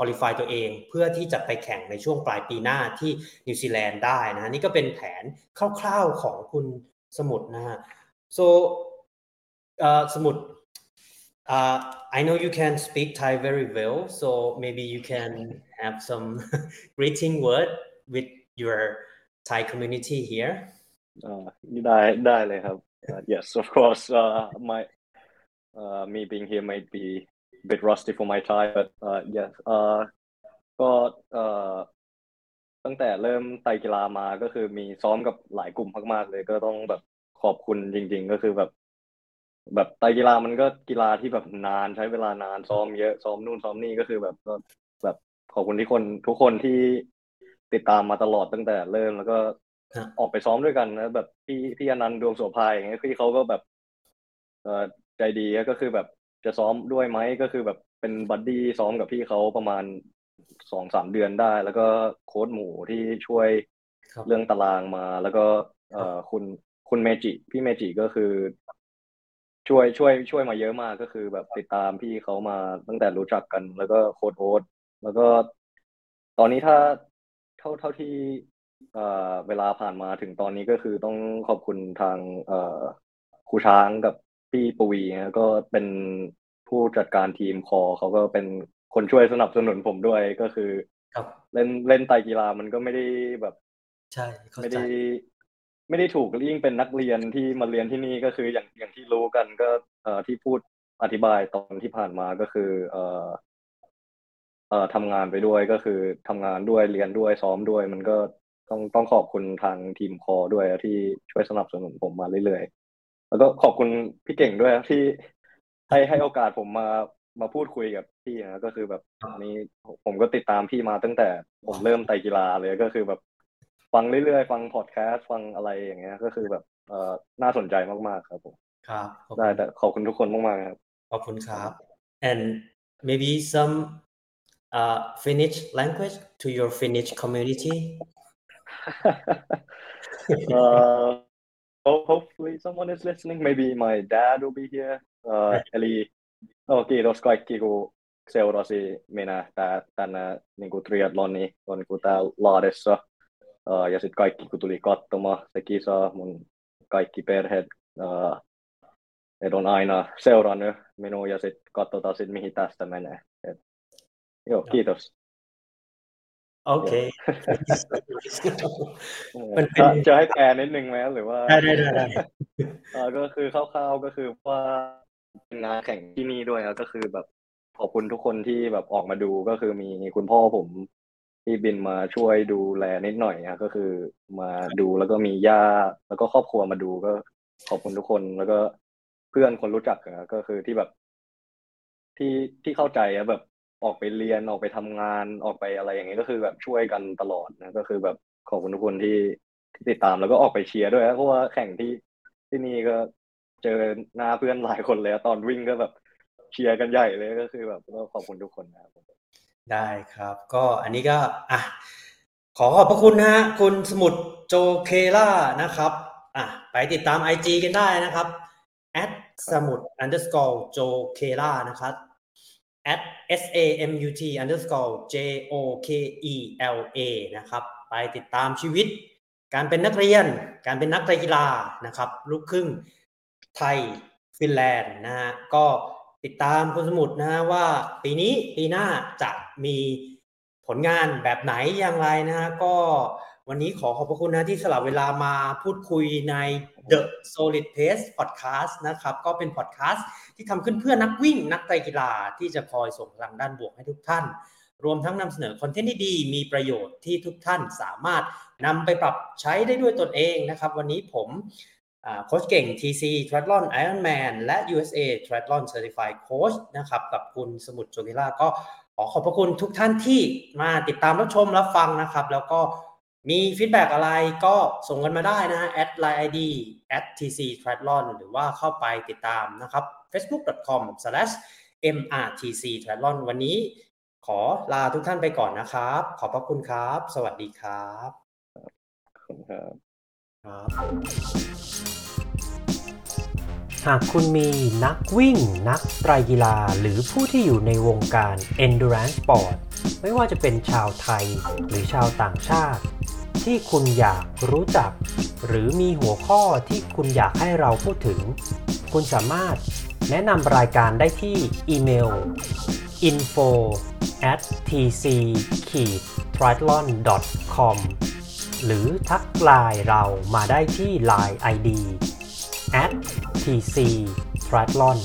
S3: qualify ตัวเอง เพื่อที่จะไปแข่งในช่วงปลายปีหน้าที่นิวซีแลนด์ได้นะนี่ก็เป็นแผนคร่าวๆของคุณสมุดนะฮะ so uh, สมุด uh, I know you can speak Thai very well so maybe you can have some greeting word with your Thai community here
S1: อ่าได้ได้เลยครับ Uh, yes of course uh, my uh, me being here might be bit rusty for my Thai but uh, yes uh, ก็เอ่อตั้งแต่เริ่มไตรกีฬามาก็คือมีซ้อมกับหลายกลุ่มมากๆเลยก็ต้องแบบขอบคุณจริง ๆ ก็คือแบบ แบบไตรกีฬามันก็กีฬาที่แบบนานใช้เวลานานซ้อมเยอะซ้อมนู่นซ้อมนี่ก็คือแบบก็แบบขอบคุณที่คนทุกคนที่ติดตามมาตลอดตั้งแต่เริ่มแล้วก็
S3: ครับ
S1: ออกไปซ้อมด้วยกันนะแบบพี่พี่อนันต์ดวงโสภาอย่างเงี้ยพี่เขาก็แบบ เอ่อใจดีก็คือแบบ จะซ้อมด้วยไหมก็คือแบบเป็นบัดดี้ซ้อมกับพี่เขาประมาณสองสามเดือนได้ แล้วก็โค้ชหมูที่ช่วย
S3: ครับ
S1: เรื่องตารางมา แล้วก็เอ่อคุณคุณเมจิพี่เมจิก็คือ ช่วยช่วย ช่วยมาเยอะมากก็คือแบบติดตามพี่เขามาตั้งแต่รู้จักกัน แล้วก็โค้ดโอ๊ตแล้วก็ตอนนี้ถ้าเท่าเท่าที่เอ่อเวลาผ่านมาถึงตอนนี้ก็คือต้องขอบคุณทาง เอ่อครูช้างกับ พี่ปวีนะก็เป็นผู้จัดการทีมคอเขาก็เป็นคนช่วยสนับสนุนผมด้วยก็คือ
S3: ครับ
S1: เล่นเล่นไตรกีฬามันก็ไม่ได้แบบ
S3: ใช่เข้า
S1: ไม่
S3: ใจ
S1: ได้ไม่ได้ถูกยิ่งเป็นนักเรียนที่มาเรียนที่นี่ก็คืออย่างอย่างที่รู้กันก็เอ่อที่พูดอธิบายตอนที่ผ่านมาก็คือ เอ่อเอ่อทำงานไปด้วยก็คือทำงานด้วยเรียนด้วยซ้อมด้วย มันก็ต้องต้องขอบคุณทางทีมคอด้วยที่ช่วยสนับสนุนผมมาเรื่อยๆ แล้วก็ขอบคุณพี่เก่งด้วยที่ให้ให้โอกาสผมมามาพูดคุยกับพี่นะก็คือแบบอันนี้ผมก็ติดตามพี่มาตั้งแต่ผมเริ่มไตรกีฬาเลยก็คือแบบฟังเรื่อยๆ ฟังพอดแคสต์ฟังอะไรอย่างเงี้ย ก็คือแบบเอ่อน่าสนใจมากๆครับผม
S3: ครับขอบ
S1: ได้
S3: คุณ
S1: แต่ขอบคุณทุกคนมากๆครับ
S3: ขอบคุณครับ and maybe some uh, Finnish language to your Finnish community
S1: uh, ho- hopefully someone is listening. Maybe my dad will be here. Uh, eli no, kiitos kaikki, kun seurasi minä tää, tänä niin kuin triathloni on niin kuin täällä Laadessa. Uh, ja sitten kaikki, kun tuli katsomaan se kisa, mun kaikki perheet, uh, et on aina seurannut minua ja sitten katsotaan sit, mihin tästä menee. Et, joo, kiitos.
S3: โอเคมันเป็น
S1: จะจะให้แปลนิดนึงไหมหรือว่า
S3: ได้ได้ได้ได้
S1: เออก็คือคร่าวๆก็คือว่าเป็นงานแข่งที่นี่ด้วยครับก็คือแบบขอบคุณทุกคนที่แบบออกมาดูก็คือมีคุณพ่อผมที่บินมาช่วยดูแลนิดหน่อยนะก็คือมาดูแล้วก็มีญาติแล้วก็ครอบครัวมาดูก็ ขอบคุณทุกคนแล้วก็เพื่อนคนรู้จักนะก็คือที่แบบที่ที่เข้าใจอะแบบ ออกไปเรียนออกไปทำงานออกไปอะไรอย่างเงี้ยก็คือแบบช่วยกันตลอดนะก็คือแบบขอบคุณทุกคนที่ที่ติดตามแล้วก็ออกไปเชียร์ด้วยนะเพราะว่าแข่งที่ที่นี่ก็เจอหน้าเพื่อนหลายคนเลยอะตอนวิ่งก็แบบเชียร์กันใหญ่เลยก็คือแบบก็ขอบคุณทุกคนนะครับ
S3: ได้ครับ ก็อันนี้ก็อะขอขอบพระคุณนะฮะคุณสมุดโจเคล่านะครับอะไปติดตาม IG กันได้นะครับ at สมุด underscore โจเคล่านะครับ at s a m u t underscore j o k e l a นะครับ ไปติดตามชีวิต การเป็นนักเรียน การเป็นนักกีฬานะครับ ลูกครึ่งไทยฟินแลนด์นะฮะ ก็ติดตามคุณสมุดนะฮะว่าปีนี้ปีหน้าจะมีผลงานแบบไหนอย่างไรนะฮะ ก็ วันนี้ขอขอบพระคุณนะที่สละเวลามาพูดคุยใน The Solid Pace Podcast นะครับ ก็เป็นพอดแคสต์ที่ทำขึ้นเพื่อนักวิ่งนักไตรกีฬาที่จะคอยส่งพลังด้านบวกให้ทุกท่าน รวมทั้งนำเสนอคอนเทนต์ที่ดีมีประโยชน์ที่ทุกท่านสามารถนำไปปรับใช้ได้ด้วยตนเองนะครับ วันนี้ผมโค้ชเก่ง TC Triathlon Ironman และ USA Triathlon Certified Coach นะครับกับคุณสมุทรโจกิล่าก็ขอขอบพระคุณทุกท่านที่มาติดตามรับชมรับฟังนะครับ แล้วก็ มีฟีดแบ็อะไรก็ส่งกันมาได้นะฮะ at line id at tc triathlon หรือว่าเข้าไปติดตามนะครับ facebook.com slash mrtc triathlon วันนี้ขอลาทุกท่านไปก่อนนะครับ ขอบพระคุณครับ สวัสดีครับ
S1: ขอบคุณครับ
S3: ครับหากคุณมีนักวิ่ง นักไตรกีฬา หรือผู้ที่อยู่ในวงการ endurance sport ไม่ว่าจะเป็นชาวไทยหรือชาวต่างชาติ ที่คุณอยากรู้จัก หรือมีหัวข้อที่คุณอยากให้เราพูดถึง คุณสามารถแนะนำรายการได้ที่อีเมล info at tc triathlon com หรือทักไลน์เรามาได้ที่ Line ID at tc triathlon